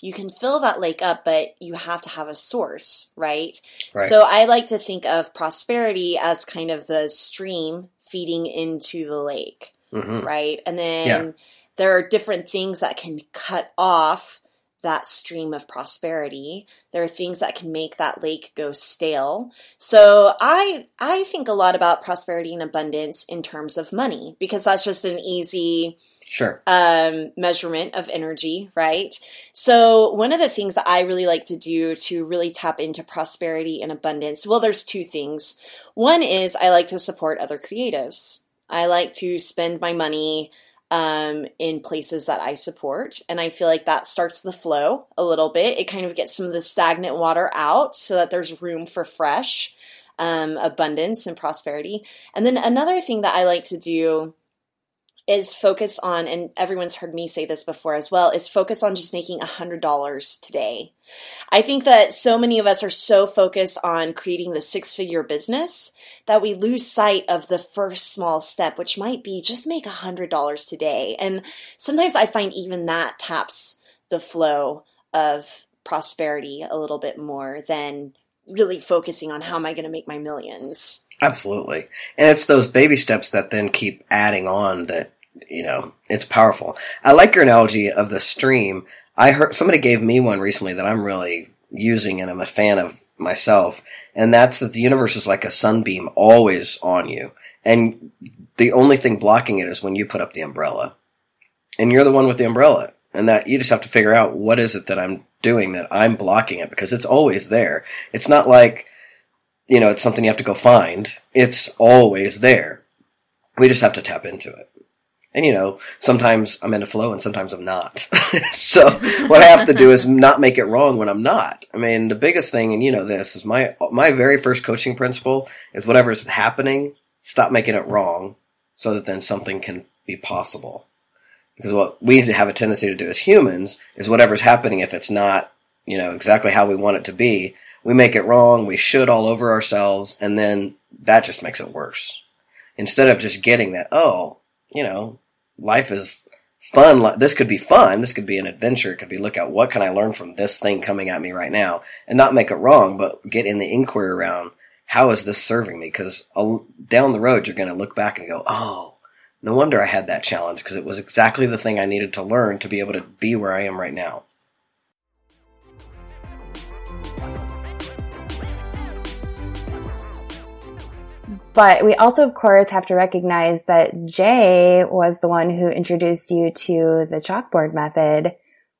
you can fill that lake up, but you have to have a source, right? right? So I like to think of prosperity as kind of the stream feeding into the lake, mm-hmm. right? And then yeah there are different things that can cut off that stream of prosperity. There are things that can make that lake go stale. So I I think a lot about prosperity and abundance in terms of money because that's just an easy sure um, measurement of energy, right? So one of the things that I really like to do to really tap into prosperity and abundance, well, there's two things. One is I like to support other creatives. I like to spend my money um, in places that I support. And I feel like that starts the flow a little bit. It kind of gets some of the stagnant water out so that there's room for fresh um, abundance and prosperity. And then another thing that I like to do is focus on, and everyone's heard me say this before as well, is focus on just making a $100 today. I think that so many of us are so focused on creating the six figure business that we lose sight of the first small step, which might be just make a $100 today. And sometimes I find even that taps the flow of prosperity a little bit more than really focusing on how am I going to make my millions. Absolutely. And it's those baby steps that then keep adding on that you know, it's powerful. I like your analogy of the stream. I heard somebody gave me one recently that I'm really using and I'm a fan of myself, and that's that the universe is like a sunbeam always on you. And the only thing blocking it is when you put up the umbrella. And you're the one with the umbrella. And that you just have to figure out what is it that I'm doing that I'm blocking it because it's always there. It's not like, you know, it's something you have to go find. It's always there. We just have to tap into it. And you know, sometimes I'm in a flow and sometimes I'm not. so what I have to do is not make it wrong when I'm not. I mean, the biggest thing, and you know this, is my my very first coaching principle is whatever's happening, stop making it wrong so that then something can be possible. Because what we have a tendency to do as humans is whatever's happening, if it's not, you know, exactly how we want it to be, we make it wrong, we should all over ourselves, and then that just makes it worse. Instead of just getting that, oh, you know, life is fun. This could be fun. This could be an adventure. It could be look at what can I learn from this thing coming at me right now, and not make it wrong, but get in the inquiry around how is this serving me? Because down the road, you're going to look back and go, oh, no wonder I had that challenge because it was exactly the thing I needed to learn to be able to be where I am right now. But we also, of course, have to recognize that Jay was the one who introduced you to the chalkboard method,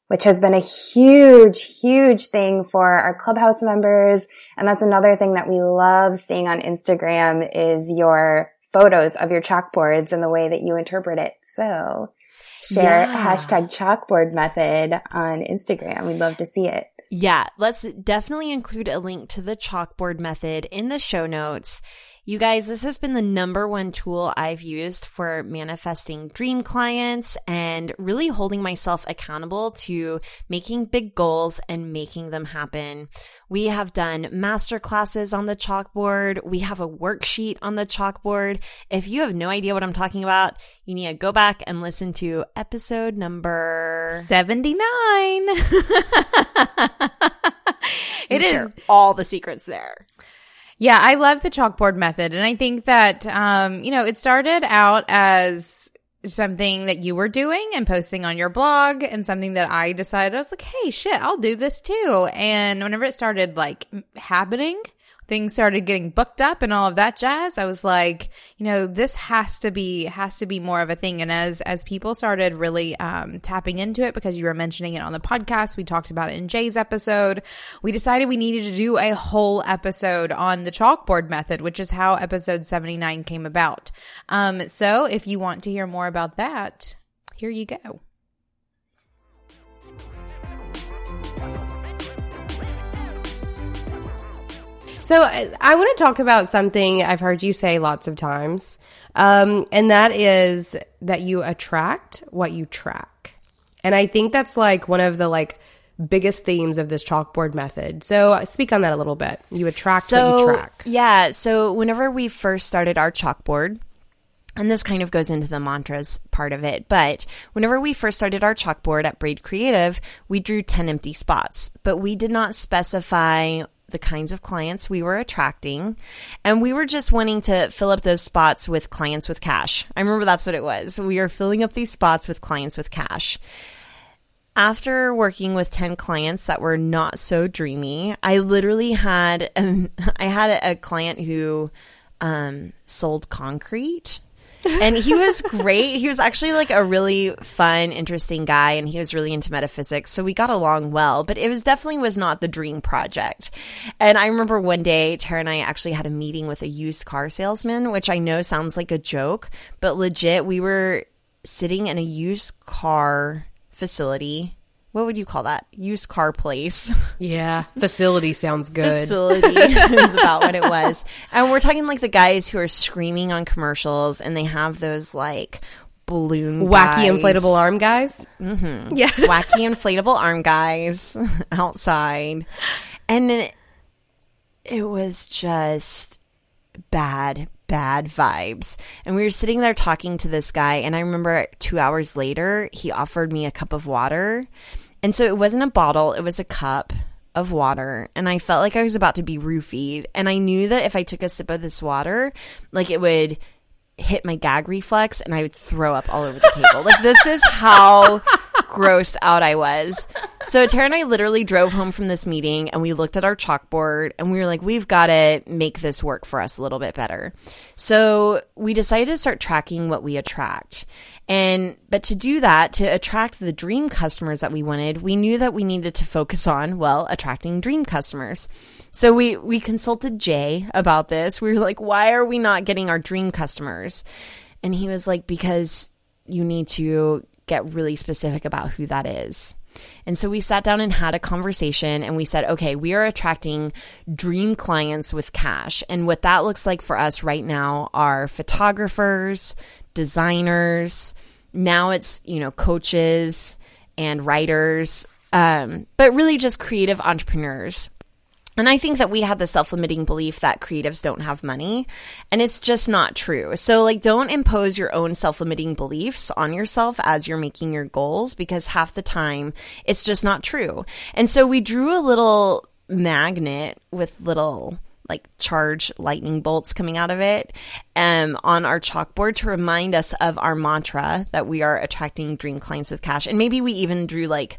which has been a huge, huge thing for our clubhouse members. And that's another thing that we love seeing on Instagram is your photos of your chalkboards and the way that you interpret it. So share Yeah. hashtag chalkboard method on Instagram. We'd love to see it. Yeah, let's definitely include a link to the chalkboard method in the show notes. You guys, this has been the number one tool I've used for manifesting dream clients and really holding myself accountable to making big goals and making them happen. We have done master classes on the chalkboard. We have a worksheet on the chalkboard. If you have no idea what I'm talking about, you need to go back and listen to episode number 79. We It is. share all the secrets there. Yeah, I love the chalkboard method. And I think that, um, you know, it started out as something that you were doing and posting on your blog and something that I decided I was like, hey, shit, I'll do this too. And whenever it started like happening, things started getting booked up and all of that jazz i was like you know this has to be has to be more of a thing. And as as people started really um, tapping into it because you were mentioning it on the podcast we talked about it in jay's episode we decided we needed to do a whole episode on the chalkboard method which is how episode 79 came about. Um, so if you want to hear more about that here you go So I, I want to talk about something I've heard you say lots of times, um, and that is that you attract what you track, and I think that's like one of the like biggest themes of this chalkboard method. So uh, speak on that a little bit. You attract what you track. Yeah. So whenever we first started our chalkboard, and this kind of goes into the mantras part of it, but whenever we first started our chalkboard at Braid Creative, we drew 10 empty spots, but we did not specify the kinds of clients we were attracting. And we were just wanting to fill up those spots with clients with cash. I remember that's what it was. We are filling up these spots with clients with cash after working with 10 clients that were not so dreamy, I literally had um, I had a, a client who um, sold concrete. And he was great. He was actually like a really fun, interesting guy, and he was really into metaphysics. So we got along well, but it was definitely was not the dream project. And I remember one day, Tara and I actually had a meeting with a used car salesman, which I know sounds like a joke, but legit, we were sitting in a used car facility. What would you call that? Used car place. Yeah, facility sounds good. Facility is about what it was. And we're talking like the guys who are screaming on commercials and they have those like balloon Wacky guys. inflatable arm guys. Mm-hmm. Yeah. Wacky inflatable arm guys outside. And it, it was just bad, bad vibes. And we were sitting there talking to this guy. And I remember two hours later, he offered me a cup of water. And so it wasn't a bottle, it was a cup of water. And I felt like I was about to be roofied. And I knew that if I took a sip of this water, like it would hit my gag reflex and I would throw up all over the table. like this is how grossed out I was. So Tara and I literally drove home from this meeting and we looked at our chalkboard and we were like, we've got to make this work for us a little bit better. So we decided to start tracking what we attract. And, but to do that, to attract the dream customers that we wanted, we knew that we needed to focus on, well, attracting dream customers. So we, we consulted Jay about this. We were like, why are we not getting our dream customers? And he was like, because you need to get really specific about who that is. And so we sat down and had a conversation and we said, okay, we are attracting dream clients with cash. And what that looks like for us right now are photographers, designers. Now it's, you know, coaches and writers, um, but really just creative entrepreneurs. And I think that we had the self limiting belief that creatives don't have money, and it's just not true. So, like, don't impose your own self limiting beliefs on yourself as you're making your goals because half the time it's just not true. And so, we drew a little magnet with little like charge lightning bolts coming out of it um, on our chalkboard to remind us of our mantra that we are attracting dream clients with cash. And maybe we even drew like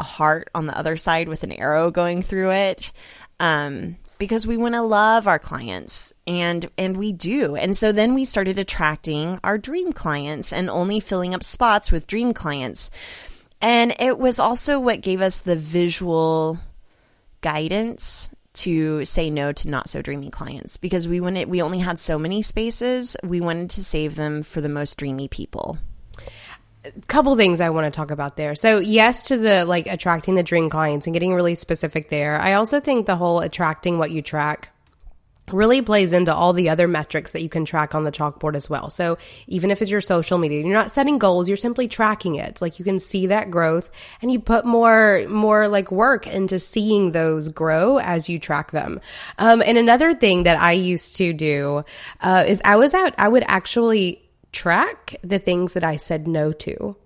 a heart on the other side with an arrow going through it. Um, because we want to love our clients and and we do. And so then we started attracting our dream clients and only filling up spots with dream clients. And it was also what gave us the visual guidance to say no to not so dreamy clients because we wanted we only had so many spaces. We wanted to save them for the most dreamy people couple things I want to talk about there. So, yes to the like attracting the dream clients and getting really specific there. I also think the whole attracting what you track really plays into all the other metrics that you can track on the chalkboard as well. So even if it's your social media, you're not setting goals, you're simply tracking it. Like you can see that growth and you put more, more like work into seeing those grow as you track them. Um, and another thing that I used to do, uh, is I was out, I would actually track the things that I said no to.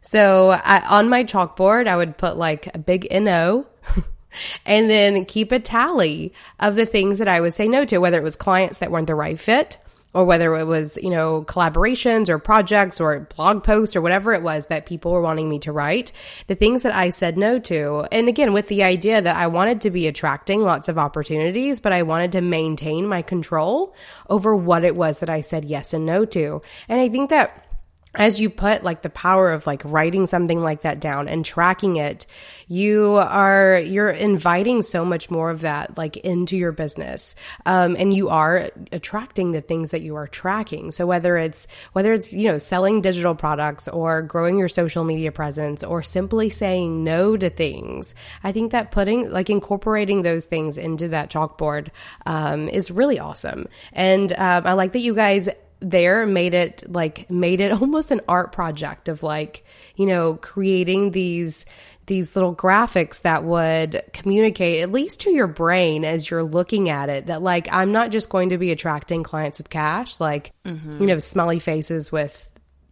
So I, on my chalkboard, I would put like a big NO and then keep a tally of the things that I would say no to, whether it was clients that weren't the right fit or whether it was, you know, collaborations or projects or blog posts or whatever it was that people were wanting me to write, the things that I said no to. And again, with the idea that I wanted to be attracting lots of opportunities, but I wanted to maintain my control over what it was that I said yes and no to. And I think that as you put like the power of like writing something like that down and tracking it, you are, you're inviting so much more of that like into your business. Um, and you are attracting the things that you are tracking. So whether it's, whether it's, you know, selling digital products or growing your social media presence or simply saying no to things, I think that putting, like incorporating those things into that chalkboard, um, is really awesome. And, um, I like that you guys there made it like made it almost an art project of like you know creating these these little graphics that would communicate at least to your brain as you're looking at it that like I'm not just going to be attracting clients with cash like mm-hmm. you know smelly faces with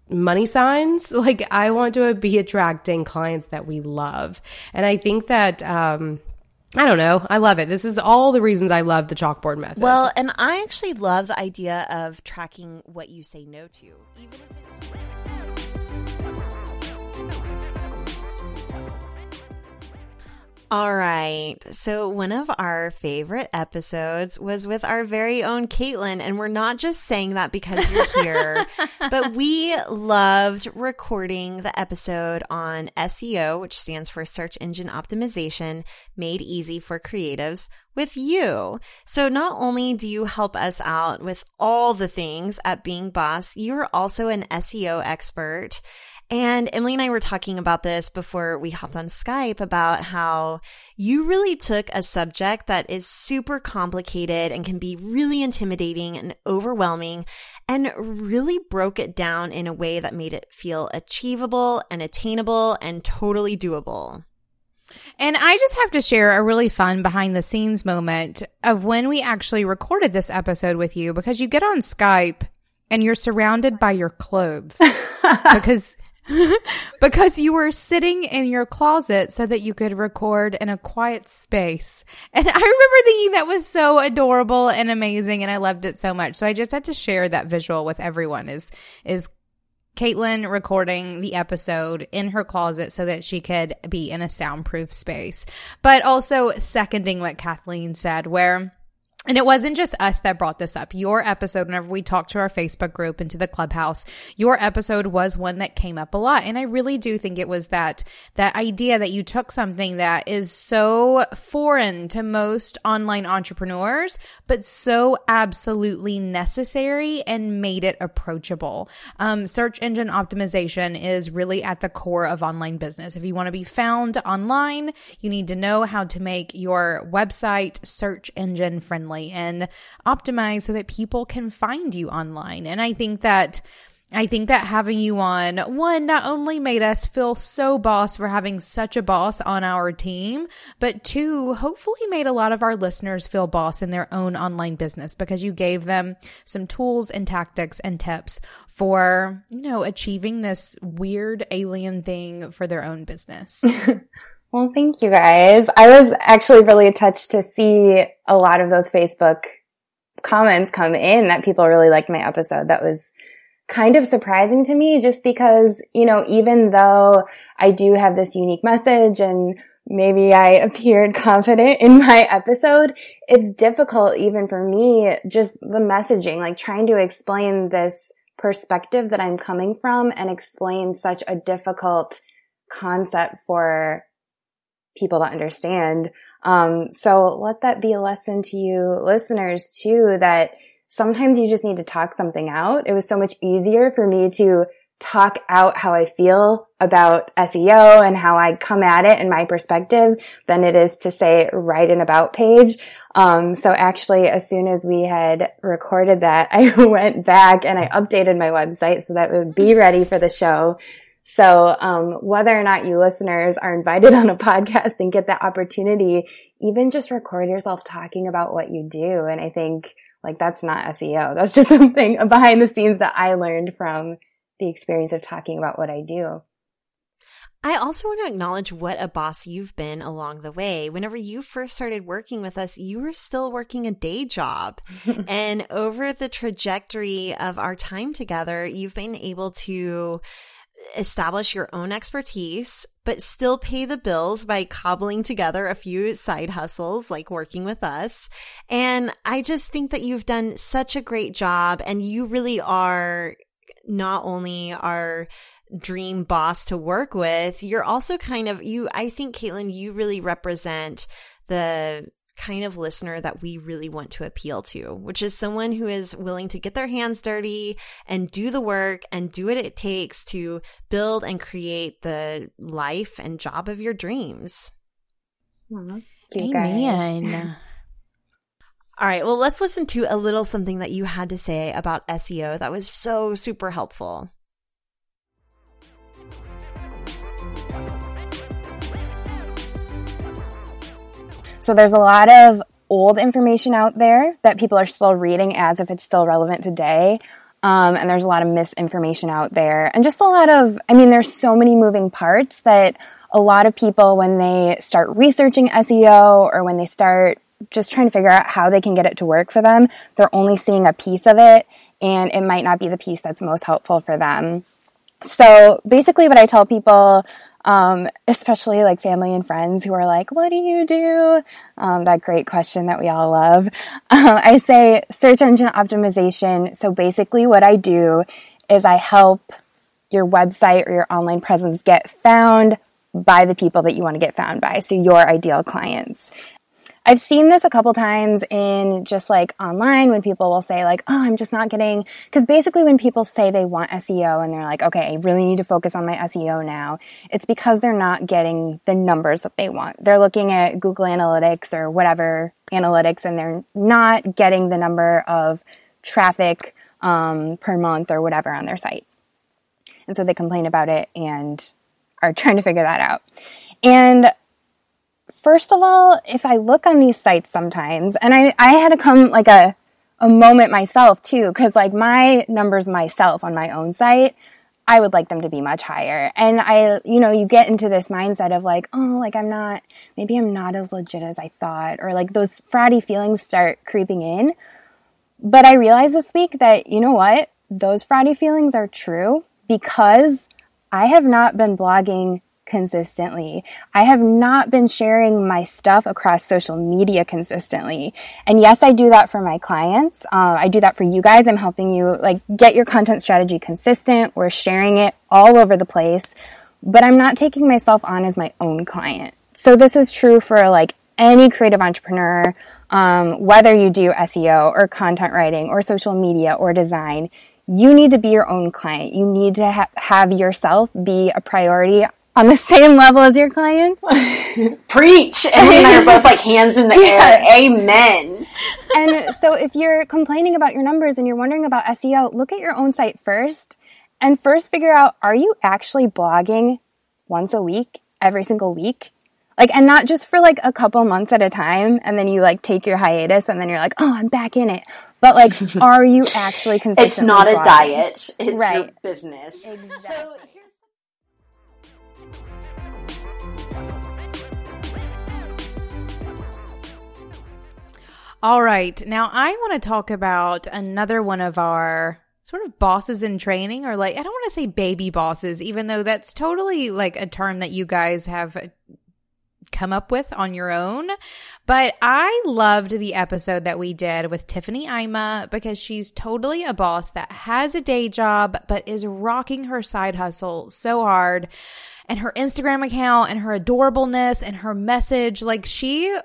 money signs like I want to be attracting clients that we love and I think that um I don't know. I love it. This is all the reasons I love the chalkboard method. Well, and I actually love the idea of tracking what you say no to, even if All right. So, one of our favorite episodes was with our very own Caitlin. And we're not just saying that because you're here, but we loved recording the episode on SEO, which stands for Search Engine Optimization, made easy for creatives with you. So, not only do you help us out with all the things at Being Boss, you're also an SEO expert. And Emily and I were talking about this before we hopped on Skype about how you really took a subject that is super complicated and can be really intimidating and overwhelming and really broke it down in a way that made it feel achievable and attainable and totally doable. And I just have to share a really fun behind the scenes moment of when we actually recorded this episode with you because you get on Skype and you're surrounded by your clothes because because you were sitting in your closet so that you could record in a quiet space. And I remember thinking that was so adorable and amazing and I loved it so much. So I just had to share that visual with everyone is is Caitlin recording the episode in her closet so that she could be in a soundproof space. But also seconding what Kathleen said where and it wasn't just us that brought this up. Your episode, whenever we talked to our Facebook group and to the clubhouse, your episode was one that came up a lot. And I really do think it was that, that idea that you took something that is so foreign to most online entrepreneurs, but so absolutely necessary and made it approachable. Um, search engine optimization is really at the core of online business. If you want to be found online, you need to know how to make your website search engine friendly and optimize so that people can find you online. And I think that I think that having you on, one, not only made us feel so boss for having such a boss on our team, but two, hopefully made a lot of our listeners feel boss in their own online business because you gave them some tools and tactics and tips for, you know, achieving this weird alien thing for their own business. well, thank you guys. I was actually really touched to see a lot of those Facebook comments come in that people really liked my episode. That was kind of surprising to me just because, you know, even though I do have this unique message and maybe I appeared confident in my episode, it's difficult even for me, just the messaging, like trying to explain this perspective that I'm coming from and explain such a difficult concept for people to understand. Um, so let that be a lesson to you listeners too, that sometimes you just need to talk something out. It was so much easier for me to talk out how I feel about SEO and how I come at it and my perspective than it is to say write an about page. Um, so actually, as soon as we had recorded that, I went back and I updated my website so that it would be ready for the show. So, um, whether or not you listeners are invited on a podcast and get that opportunity, even just record yourself talking about what you do. And I think like that's not SEO. That's just something behind the scenes that I learned from the experience of talking about what I do. I also want to acknowledge what a boss you've been along the way. Whenever you first started working with us, you were still working a day job. and over the trajectory of our time together, you've been able to establish your own expertise, but still pay the bills by cobbling together a few side hustles like working with us. And I just think that you've done such a great job and you really are not only our dream boss to work with, you're also kind of you I think Caitlin you really represent the kind of listener that we really want to appeal to, which is someone who is willing to get their hands dirty and do the work and do what it takes to build and create the life and job of your dreams. Amen. All right, well, let's listen to a little something that you had to say about SEO that was so super helpful. So there's a lot of old information out there that people are still reading as if it's still relevant today. Um, and there's a lot of misinformation out there and just a lot of, I mean, there's so many moving parts that a lot of people, when they start researching SEO or when they start just trying to figure out how they can get it to work for them, they're only seeing a piece of it and it might not be the piece that's most helpful for them. So basically what I tell people um, especially like family and friends who are like, What do you do? Um, that great question that we all love. Um, I say search engine optimization. So basically, what I do is I help your website or your online presence get found by the people that you want to get found by. So your ideal clients. I've seen this a couple times in just like online when people will say like, oh, I'm just not getting, because basically when people say they want SEO and they're like, okay, I really need to focus on my SEO now, it's because they're not getting the numbers that they want. They're looking at Google Analytics or whatever analytics and they're not getting the number of traffic um, per month or whatever on their site. And so they complain about it and are trying to figure that out. And first of all, if I look on these sites sometimes, and I, I had to come like a, a moment myself too, because like my numbers myself on my own site, I would like them to be much higher. And I, you know, you get into this mindset of like, oh, like I'm not, maybe I'm not as legit as I thought, or like those fraudy feelings start creeping in. But I realized this week that, you know what? Those fraudy feelings are true because I have not been blogging consistently. I have not been sharing my stuff across social media consistently. And yes, I do that for my clients. Uh, I do that for you guys. I'm helping you like get your content strategy consistent. We're sharing it all over the place, but I'm not taking myself on as my own client. So this is true for like any creative entrepreneur, um, whether you do SEO or content writing or social media or design, you need to be your own client. You need to ha- have yourself be a priority on the same level as your clients. Preach. And we are both like hands in the yeah. air. Amen. and so if you're complaining about your numbers and you're wondering about SEO, look at your own site first and first figure out are you actually blogging once a week, every single week? Like, and not just for like a couple months at a time, and then you like take your hiatus, and then you're like, oh, I'm back in it. But like, are you actually consistent? It's not a diet; it's right. your business. Exactly. So All right. Now I want to talk about another one of our sort of bosses in training or like I don't want to say baby bosses even though that's totally like a term that you guys have uh, come up with on your own. But I loved the episode that we did with Tiffany Ima because she's totally a boss that has a day job but is rocking her side hustle so hard. And her Instagram account and her adorableness and her message, like she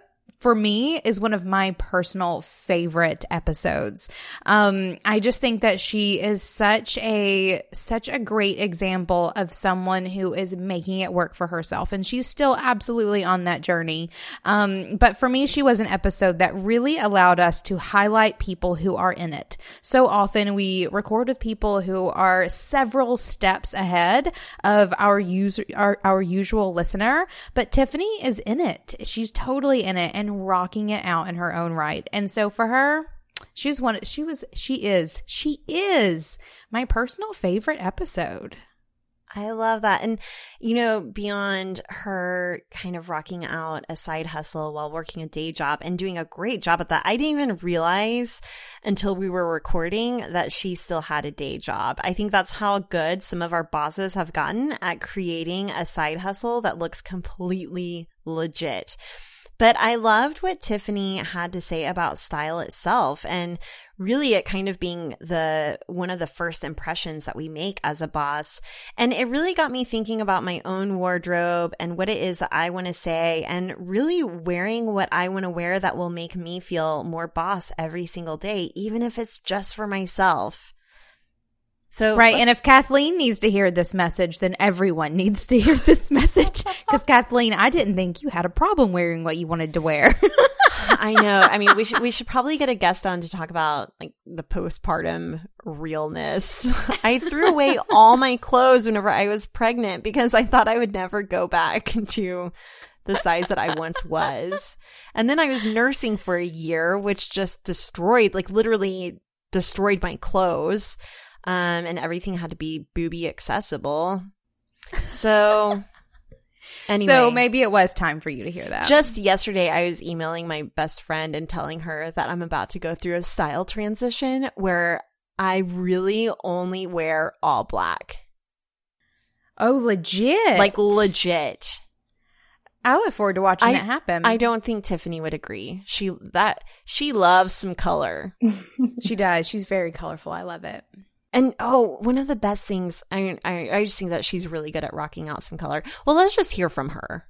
for me is one of my personal favorite episodes. Um, I just think that she is such a such a great example of someone who is making it work for herself, and she's still absolutely on that journey. Um, but for me, she was an episode that really allowed us to highlight people who are in it. So often we record with people who are several steps ahead of our user our, our usual listener, but Tiffany is in it. She's totally in it and rocking it out in her own right. And so for her, she was one she was she is she is my personal favorite episode. I love that. And, you know, beyond her kind of rocking out a side hustle while working a day job and doing a great job at that, I didn't even realize until we were recording that she still had a day job. I think that's how good some of our bosses have gotten at creating a side hustle that looks completely legit. But I loved what Tiffany had to say about style itself and really it kind of being the one of the first impressions that we make as a boss. And it really got me thinking about my own wardrobe and what it is that I want to say and really wearing what I want to wear that will make me feel more boss every single day, even if it's just for myself. So right, and if Kathleen needs to hear this message, then everyone needs to hear this message. Because Kathleen, I didn't think you had a problem wearing what you wanted to wear. I know. I mean, we should we should probably get a guest on to talk about like the postpartum realness. I threw away all my clothes whenever I was pregnant because I thought I would never go back to the size that I once was. And then I was nursing for a year, which just destroyed, like literally destroyed my clothes um, and everything had to be booby accessible. So. Anyway, so maybe it was time for you to hear that. Just yesterday, I was emailing my best friend and telling her that I'm about to go through a style transition where I really only wear all black. Oh, legit. Like legit. I look forward to watching I, it happen. I don't think Tiffany would agree. She that she loves some color. she does. She's very colorful. I love it. And oh, one of the best things, I, I, I just think that she's really good at rocking out some color. Well, let's just hear from her.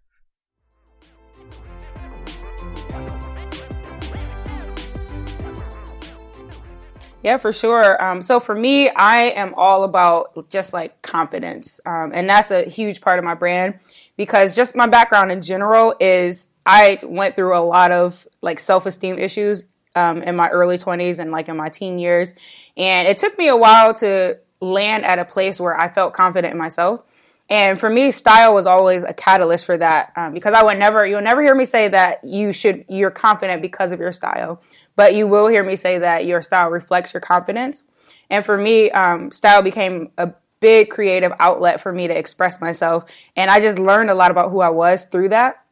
Yeah, for sure. Um, so for me, I am all about just like confidence. Um, and that's a huge part of my brand because just my background in general is I went through a lot of like self esteem issues um, in my early 20s and like in my teen years. And it took me a while to land at a place where I felt confident in myself. And for me, style was always a catalyst for that um, because I would never, you'll never hear me say that you should, you're confident because of your style, but you will hear me say that your style reflects your confidence. And for me, um, style became a big creative outlet for me to express myself. And I just learned a lot about who I was through that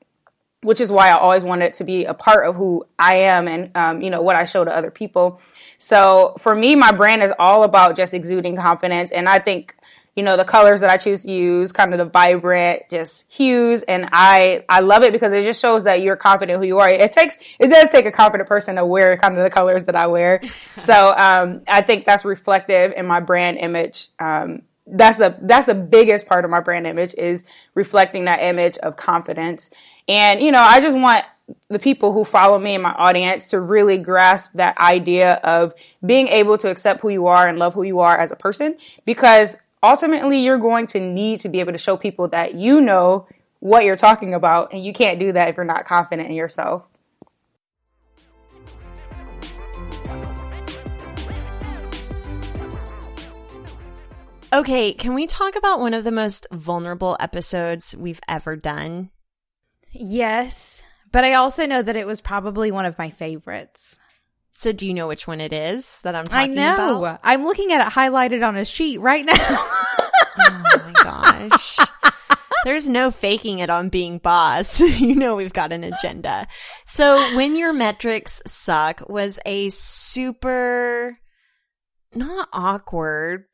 which is why I always wanted to be a part of who I am and, um, you know, what I show to other people. So for me, my brand is all about just exuding confidence. And I think, you know, the colors that I choose to use, kind of the vibrant, just hues. And I, I love it because it just shows that you're confident who you are. It takes, it does take a confident person to wear kind of the colors that I wear. so, um, I think that's reflective in my brand image. Um, that's the that's the biggest part of my brand image is reflecting that image of confidence and, you know, I just want the people who follow me and my audience to really grasp that idea of being able to accept who you are and love who you are as a person because ultimately you're going to need to be able to show people that you know what you're talking about and you can't do that if you're not confident in yourself. Okay, can we talk about one of the most vulnerable episodes we've ever done? Yes, but I also know that it was probably one of my favorites. So, do you know which one it is that I'm I talking know. about? I'm looking at it highlighted on a sheet right now. Oh my gosh. There's no faking it on being boss. you know we've got an agenda. So, when your metrics suck was a super not awkward,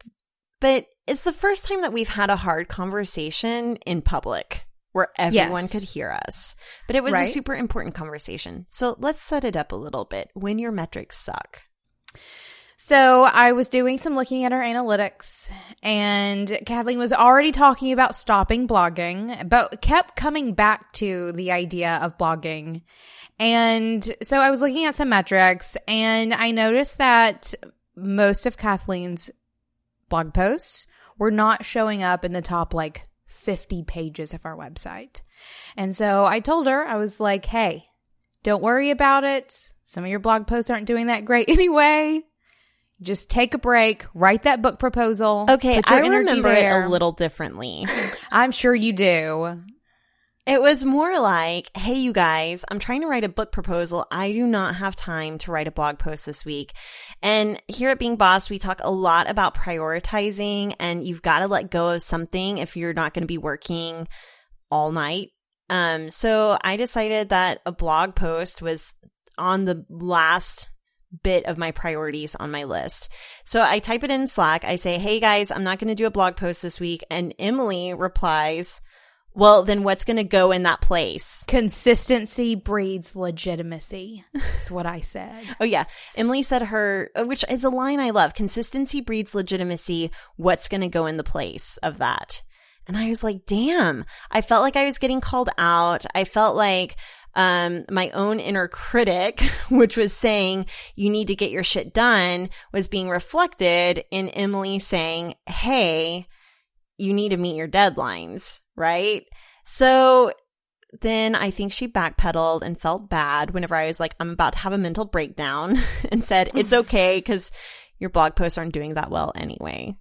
but it's the first time that we've had a hard conversation in public where everyone Yes. could hear us. But it was a super important conversation. So, let's set it up a little bit. When your metrics suck. So I was doing some looking at our analytics, and Kathleen was already talking about stopping blogging, but kept coming back to the idea of blogging. And so I was looking at some metrics, and I noticed that most of Kathleen's blog posts were not showing up in the top like 50 pages of our website. And so I told her, I was like, hey, don't worry about it. Some of your blog posts aren't doing that great anyway. Just take a break, write that book proposal. Okay, I remember there. it a little differently. I'm sure you do. It was more like, hey, you guys, I'm trying to write a book proposal. I do not have time to write a blog post this week. And here at Being Boss, we talk a lot about prioritizing, and you've got to let go of something if you're not going to be working all night. Um, so I decided that a blog post was on the last bit of my priorities on my list. So I type it in Slack. I say, Hey guys, I'm not going to do a blog post this week. And Emily replies, Well, then what's going to go in that place? Consistency breeds legitimacy. Is what I said. Oh yeah. Emily said her, uh, which is a line I love. Consistency breeds legitimacy. What's going to go in the place of that? And I was like, damn, I felt like I was getting called out. I felt like, um, my own inner critic, which was saying you need to get your shit done was being reflected in Emily saying, Hey, you need to meet your deadlines, right? So then I think she backpedaled and felt bad whenever I was like, I'm about to have a mental breakdown and said, it's okay because your blog posts aren't doing that well anyway.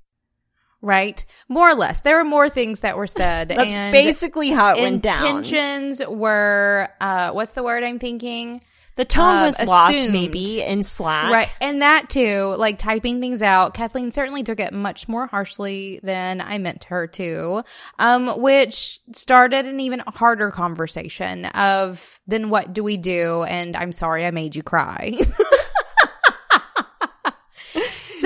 Right? More or less. There were more things that were said. That's and basically how it went down. Intentions were, uh, what's the word I'm thinking? The tone Uh, was lost maybe in Slack. Right. And that too, like typing things out, Kathleen certainly took it much more harshly than I meant her to, um, which started an even harder conversation of then what do we do? And I'm sorry I made you cry.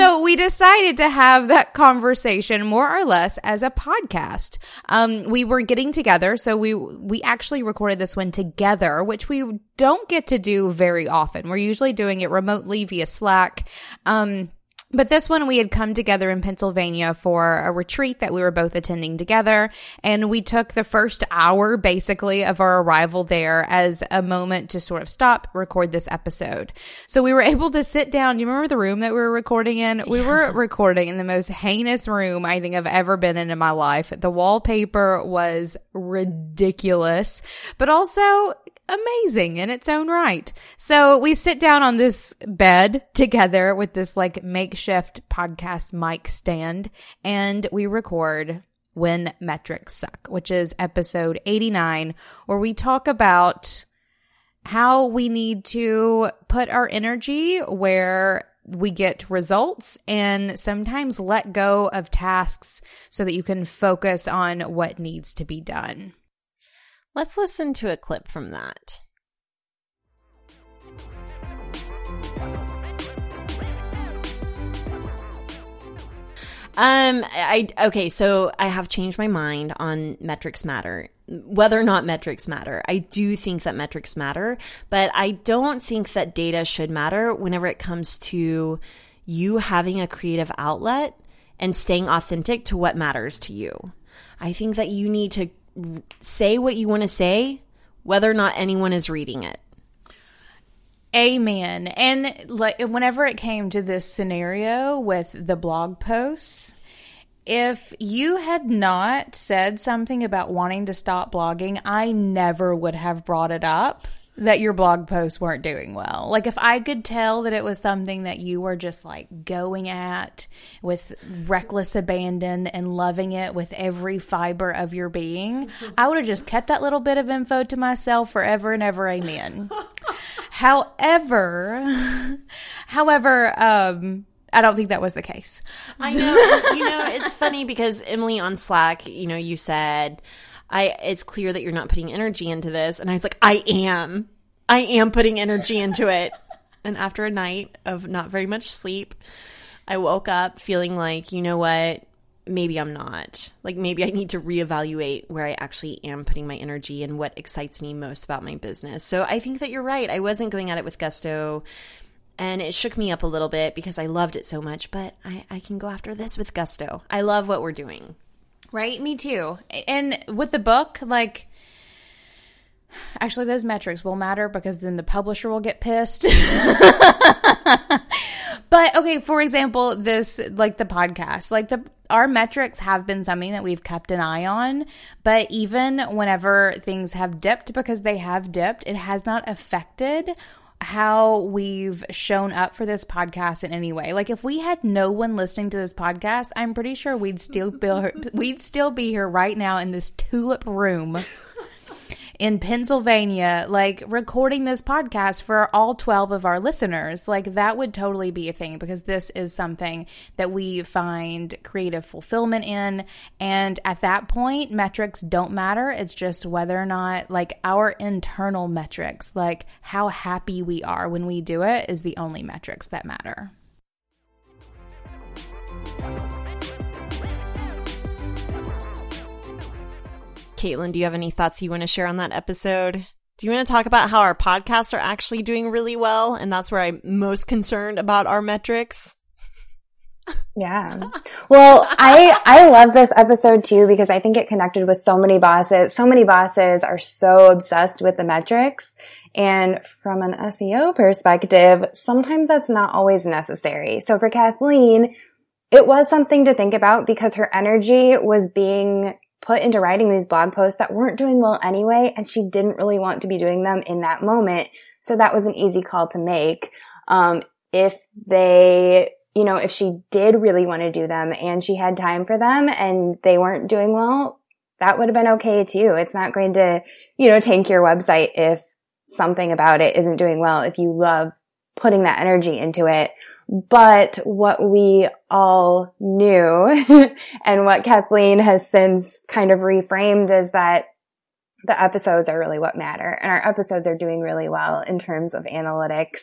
So we decided to have that conversation more or less as a podcast. Um, we were getting together, so we we actually recorded this one together, which we don't get to do very often. We're usually doing it remotely via Slack. Um, but this one, we had come together in Pennsylvania for a retreat that we were both attending together. And we took the first hour, basically, of our arrival there as a moment to sort of stop, record this episode. So we were able to sit down. Do you remember the room that we were recording in? We were recording in the most heinous room I think I've ever been in in my life. The wallpaper was ridiculous, but also amazing in its own right. So we sit down on this bed together with this like makeshift podcast mic stand and we record when metrics suck, which is episode 89, where we talk about how we need to put our energy where we get results and sometimes let go of tasks so that you can focus on what needs to be done. Let's listen to a clip from that. Um, I okay, so I have changed my mind on metrics matter. Whether or not metrics matter, I do think that metrics matter, but I don't think that data should matter whenever it comes to you having a creative outlet and staying authentic to what matters to you. I think that you need to say what you want to say, whether or not anyone is reading it. Amen. And like whenever it came to this scenario with the blog posts, if you had not said something about wanting to stop blogging, I never would have brought it up that your blog posts weren't doing well. Like if I could tell that it was something that you were just like going at with reckless abandon and loving it with every fiber of your being, I would have just kept that little bit of info to myself forever and ever. Amen. however, however, um, I don't think that was the case. I know. you know, it's funny because Emily on Slack, you know, you said, I it's clear that you're not putting energy into this. And I was like, I am. I am putting energy into it. and after a night of not very much sleep, I woke up feeling like, you know what? Maybe I'm not. Like maybe I need to reevaluate where I actually am putting my energy and what excites me most about my business. So I think that you're right. I wasn't going at it with gusto and it shook me up a little bit because I loved it so much, but I, I can go after this with gusto. I love what we're doing. Right? Me too. And with the book, like, actually, those metrics will matter because then the publisher will get pissed. but okay, for example, this, like the podcast, like the, our metrics have been something that we've kept an eye on, but even whenever things have dipped because they have dipped, it has not affected how we've shown up for this podcast in any way. Like if we had no one listening to this podcast, I'm pretty sure we'd still be we'd still be here right now in this tulip room in Pennsylvania, like recording this podcast for all 12 of our listeners. Like that would totally be a thing because this is something that we find creative fulfillment in. And at that point, metrics don't matter. It's just whether or not, like, our internal metrics, like how happy we are when we do it, is the only metrics that matter. Caitlin, do you have any thoughts you want to share on that episode? Do you want to talk about how our podcasts are actually doing really well? And that's where I'm most concerned about our metrics. Yeah. Well, I I love this episode too because I think it connected with so many bosses. So many bosses are so obsessed with the metrics. And from an SEO perspective, sometimes that's not always necessary. So for Kathleen, it was something to think about because her energy was being put into writing these blog posts that weren't doing well anyway, and she didn't really want to be doing them in that moment. So that was an easy call to make. Um, if they, you know, if she did really want to do them and she had time for them and they weren't doing well, that would have been okay too. It's not going to, you know, tank your website if something about it isn't doing well. If you love putting that energy into it, but what we all knew and what Kathleen has since kind of reframed is that the episodes are really what matter and our episodes are doing really well in terms of analytics.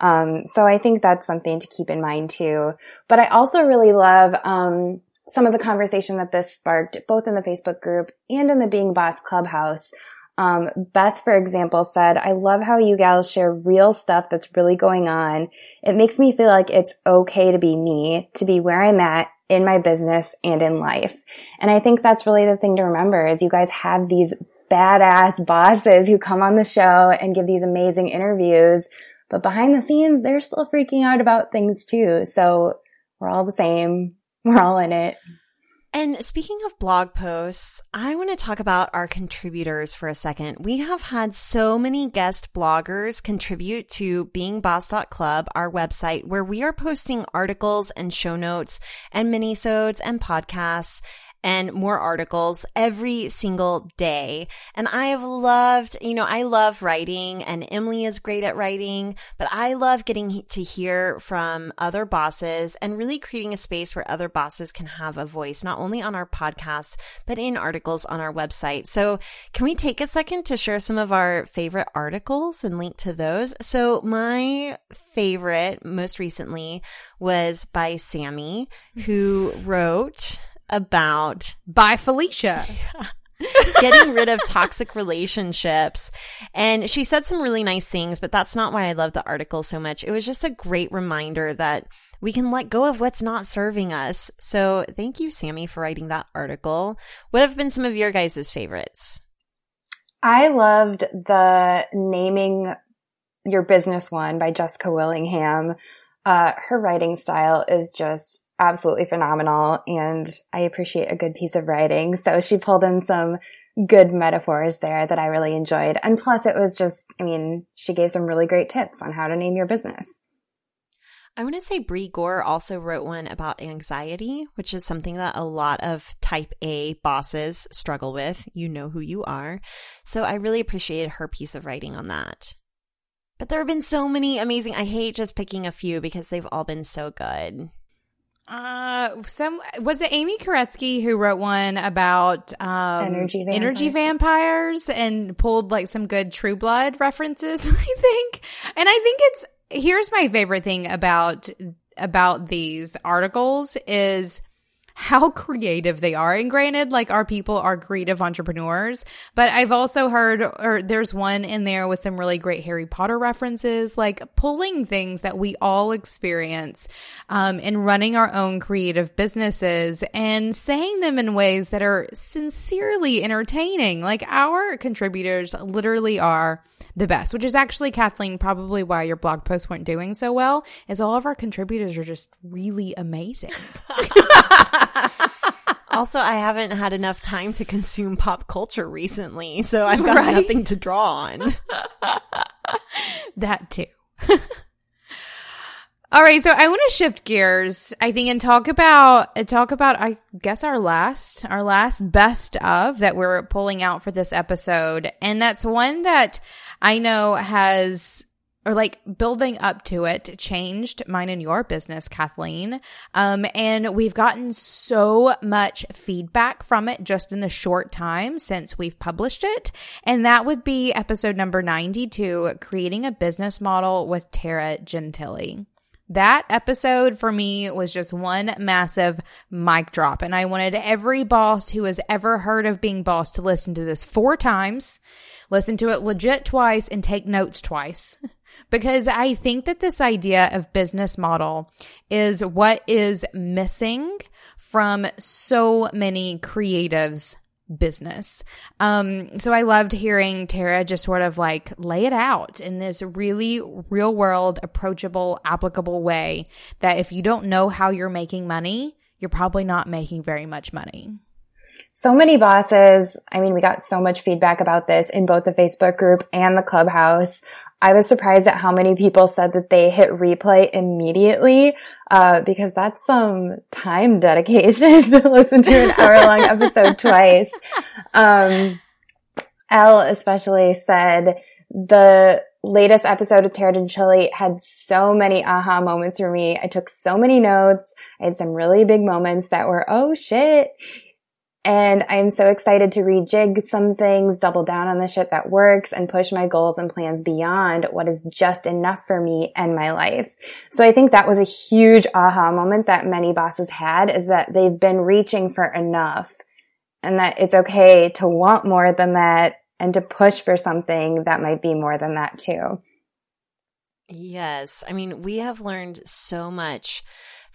Um, so I think that's something to keep in mind too. But I also really love, um, some of the conversation that this sparked both in the Facebook group and in the Being Boss Clubhouse um, Beth, for example, said, I love how you gals share real stuff that's really going on. It makes me feel like it's okay to be me, to be where I'm at in my business and in life. And I think that's really the thing to remember is you guys have these badass bosses who come on the show and give these amazing interviews, but behind the scenes, they're still freaking out about things too. So we're all the same. We're all in it. And speaking of blog posts, I want to talk about our contributors for a second. We have had so many guest bloggers contribute to beingboss.club, our website, where we are posting articles and show notes and minisodes and podcasts and more articles every single day. And I have loved, you know, I love writing and Emily is great at writing, but I love getting to hear from other bosses and really creating a space where other bosses can have a voice, not only on our podcast, but in articles on our website. So can we take a second to share some of our favorite articles and link to those? So my favorite most recently was by Sammy, who wrote about by Felicia. getting rid of toxic relationships. And she said some really nice things, but that's not why I love the article so much. It was just a great reminder that we can let go of what's not serving us. So thank you, Sammy, for writing that article. What have been some of your guys' favorites? I loved the naming your business one by Jessica Willingham. Uh, her writing style is just absolutely phenomenal and I appreciate a good piece of writing. So she pulled in some good metaphors there that I really enjoyed. And plus it was just, I mean, she gave some really great tips on how to name your business. I want to say Brie Gore also wrote one about anxiety, which is something that a lot of type A bosses struggle with. You know who you are. So I really appreciated her piece of writing on that. But there have been so many amazing, I hate just picking a few because they've all been so good. Uh, some was it Amy Koretsky who wrote one about um, Energy vampires. energy vampires and pulled like some good True Blood references, I think. And I think it's here's my favorite thing about about these articles is how creative they are. And granted, like our people are creative entrepreneurs, but I've also heard, or there's one in there with some really great Harry Potter references, like pulling things that we all experience, um, in running our own creative businesses and saying them in ways that are sincerely entertaining. Like our contributors literally are the best, which is actually Kathleen, probably why your blog posts weren't doing so well, is all of our contributors are just really amazing. Also, I haven't had enough time to consume pop culture recently, so I've got Right. nothing to draw on. that too. All right, so I want to shift gears, I think, and talk about talk about I guess our last our last best of that we're pulling out for this episode, and that's one that I know has or like building up to it changed mine and your business, Kathleen. Um, and we've gotten so much feedback from it just in the short time since we've published it. And that would be episode number 92, creating a business model with Tara Gentile. That episode for me was just one massive mic drop. And I wanted every boss who has ever heard of being boss to listen to this four times, listen to it legit twice, and take notes twice. Because I think that this idea of business model is what is missing from so many creatives business. Um, so I loved hearing Tara just sort of like lay it out in this really real world, approachable, applicable way that if you don't know how you're making money, you're probably not making very much money. So many bosses, I mean, we got so much feedback about this in both the Facebook group and the clubhouse. I was surprised at how many people said that they hit replay immediately, uh, because that's some time dedication to listen to an hour long episode twice. Um, Elle especially said the latest episode of Tara Gentile had so many aha moments for me. I took so many notes. I had some really big moments that were, oh shit. And I'm so excited to rejig some things, double down on the shit that works and push my goals and plans beyond what is just enough for me and my life. So I think that was a huge aha moment that many bosses had is that they've been reaching for enough and that it's okay to want more than that and to push for something that might be more than that too. Yes. I mean, we have learned so much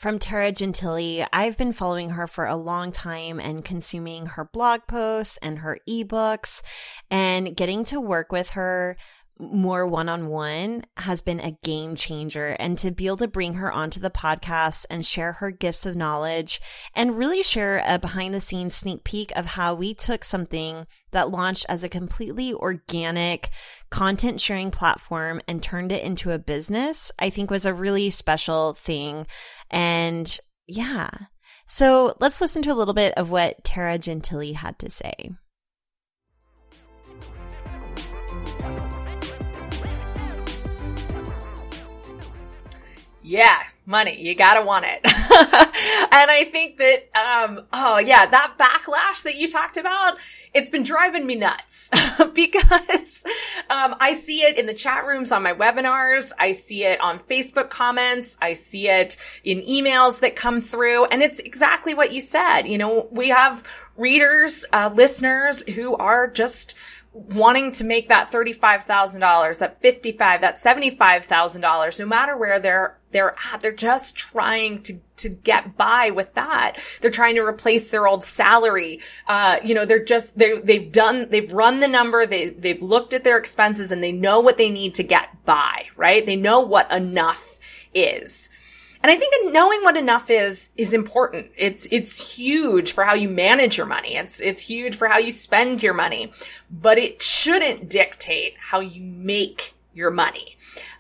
from Tara Gentile. I've been following her for a long time and consuming her blog posts and her ebooks and getting to work with her more one on one has been a game changer. And to be able to bring her onto the podcast and share her gifts of knowledge and really share a behind the scenes sneak peek of how we took something that launched as a completely organic content sharing platform and turned it into a business, I think was a really special thing. And yeah. So let's listen to a little bit of what Tara Gentile had to say. Yeah, money. You gotta want it. and I think that, um, oh yeah, that backlash that you talked about, it's been driving me nuts because, um, I see it in the chat rooms on my webinars. I see it on Facebook comments. I see it in emails that come through. And it's exactly what you said. You know, we have readers, uh, listeners who are just, wanting to make that $35,000, that 55, that $75,000, no matter where they're, they're at, they're just trying to, to get by with that. They're trying to replace their old salary. Uh, you know, they're just, they, they've done, they've run the number, they, they've looked at their expenses and they know what they need to get by, right? They know what enough is. And I think knowing what enough is, is important. It's, it's huge for how you manage your money. It's, it's huge for how you spend your money, but it shouldn't dictate how you make your money.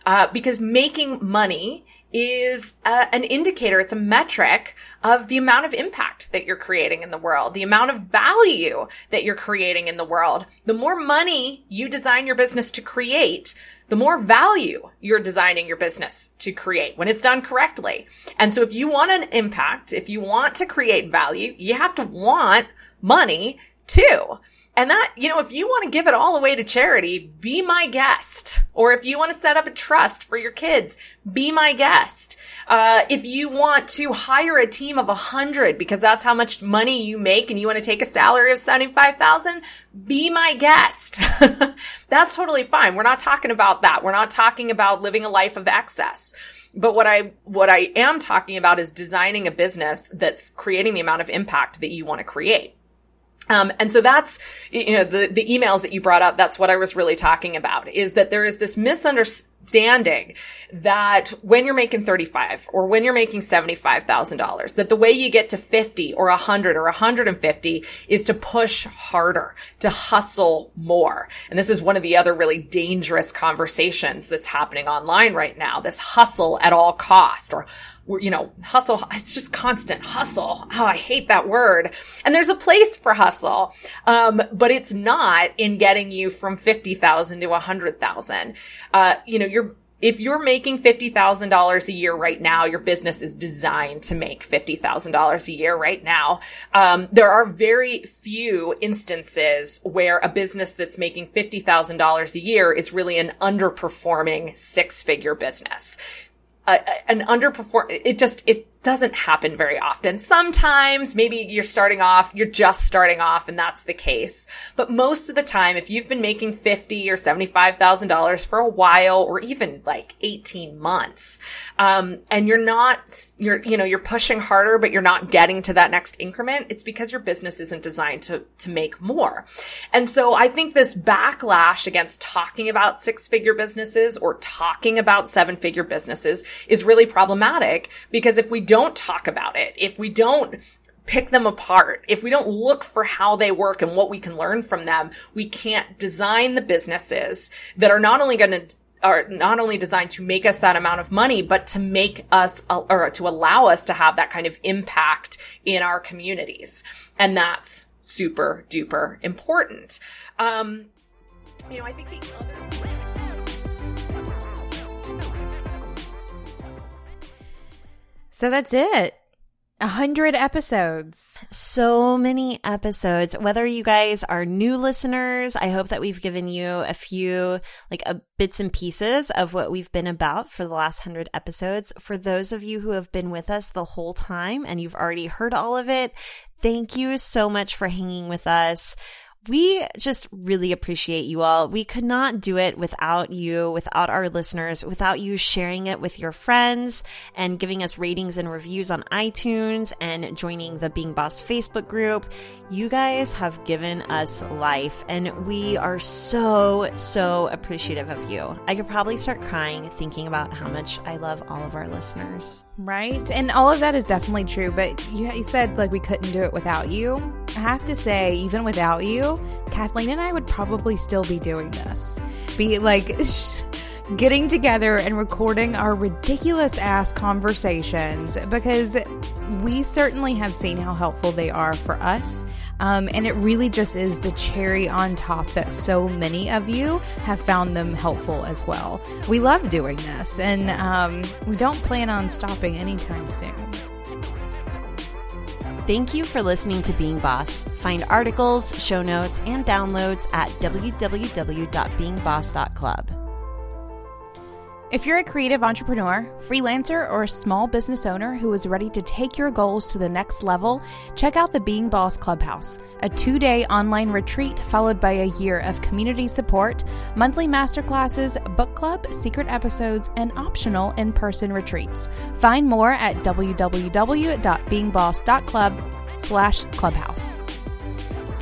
Uh, because making money is uh, an indicator, it's a metric of the amount of impact that you're creating in the world, the amount of value that you're creating in the world. The more money you design your business to create, the more value you're designing your business to create when it's done correctly. And so if you want an impact, if you want to create value, you have to want money too. And that, you know, if you want to give it all away to charity, be my guest. Or if you want to set up a trust for your kids, be my guest. Uh, if you want to hire a team of a hundred because that's how much money you make and you want to take a salary of 75,000, be my guest. that's totally fine. We're not talking about that. We're not talking about living a life of excess. But what I, what I am talking about is designing a business that's creating the amount of impact that you want to create. Um, and so that's, you know, the, the emails that you brought up, that's what I was really talking about is that there is this misunderstanding that when you're making 35 or when you're making $75,000, that the way you get to 50 or 100 or 150 is to push harder, to hustle more. And this is one of the other really dangerous conversations that's happening online right now. This hustle at all cost or you know, hustle. It's just constant hustle. Oh, I hate that word. And there's a place for hustle. Um, but it's not in getting you from 50,000 to 100,000. Uh, you know, you're, if you're making $50,000 a year right now, your business is designed to make $50,000 a year right now. Um, there are very few instances where a business that's making $50,000 a year is really an underperforming six figure business. An underperform, it just, it doesn't happen very often. Sometimes maybe you're starting off, you're just starting off and that's the case. But most of the time, if you've been making 50 or $75,000 for a while or even like 18 months, um, and you're not, you're, you know, you're pushing harder, but you're not getting to that next increment, it's because your business isn't designed to, to make more. And so I think this backlash against talking about six figure businesses or talking about seven figure businesses is really problematic because if we don't talk about it, if we don't pick them apart, if we don't look for how they work and what we can learn from them, we can't design the businesses that are not only going to are not only designed to make us that amount of money, but to make us or to allow us to have that kind of impact in our communities. And that's super duper important. Um, you know, I think the other So that's it. A hundred episodes. So many episodes. Whether you guys are new listeners, I hope that we've given you a few like a bits and pieces of what we've been about for the last hundred episodes. For those of you who have been with us the whole time and you've already heard all of it, thank you so much for hanging with us we just really appreciate you all. We could not do it without you, without our listeners, without you sharing it with your friends and giving us ratings and reviews on iTunes and joining the Being Boss Facebook group. You guys have given us life and we are so, so appreciative of you. I could probably start crying thinking about how much I love all of our listeners. Right. And all of that is definitely true. But you, said like we couldn't do it without you. I have to say, even without you, Kathleen and I would probably still be doing this. Be like getting together and recording our ridiculous ass conversations because we certainly have seen how helpful they are for us. Um, and it really just is the cherry on top that so many of you have found them helpful as well. We love doing this, and um, we don't plan on stopping anytime soon. Thank you for listening to Being Boss. Find articles, show notes, and downloads at www.beingboss.club. If you're a creative entrepreneur, freelancer, or a small business owner who is ready to take your goals to the next level, check out the Being Boss Clubhouse, a two day online retreat followed by a year of community support, monthly masterclasses, book club, secret episodes, and optional in person retreats. Find more at www.beingboss.club slash clubhouse.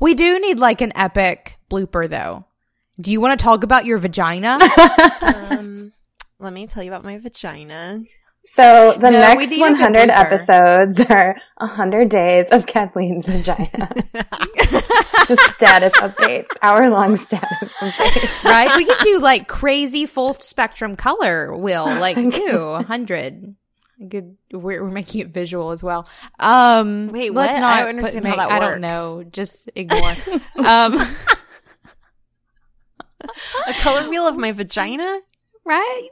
We do need like an epic blooper though. Do you want to talk about your vagina? um, let me tell you about my vagina. So the No, next need a good 100 episodes are 100 days of Kathleen's vagina. Just status updates, hour long status updates. right? We could do like crazy full spectrum color, Will, like do 100. Good. We're, we're making it visual as well. Um, Wait, let's what? not I don't understand put, how that I works. don't know. Just ignore. um, A color wheel of my vagina? right?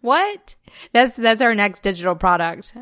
What? That's that's our next digital product.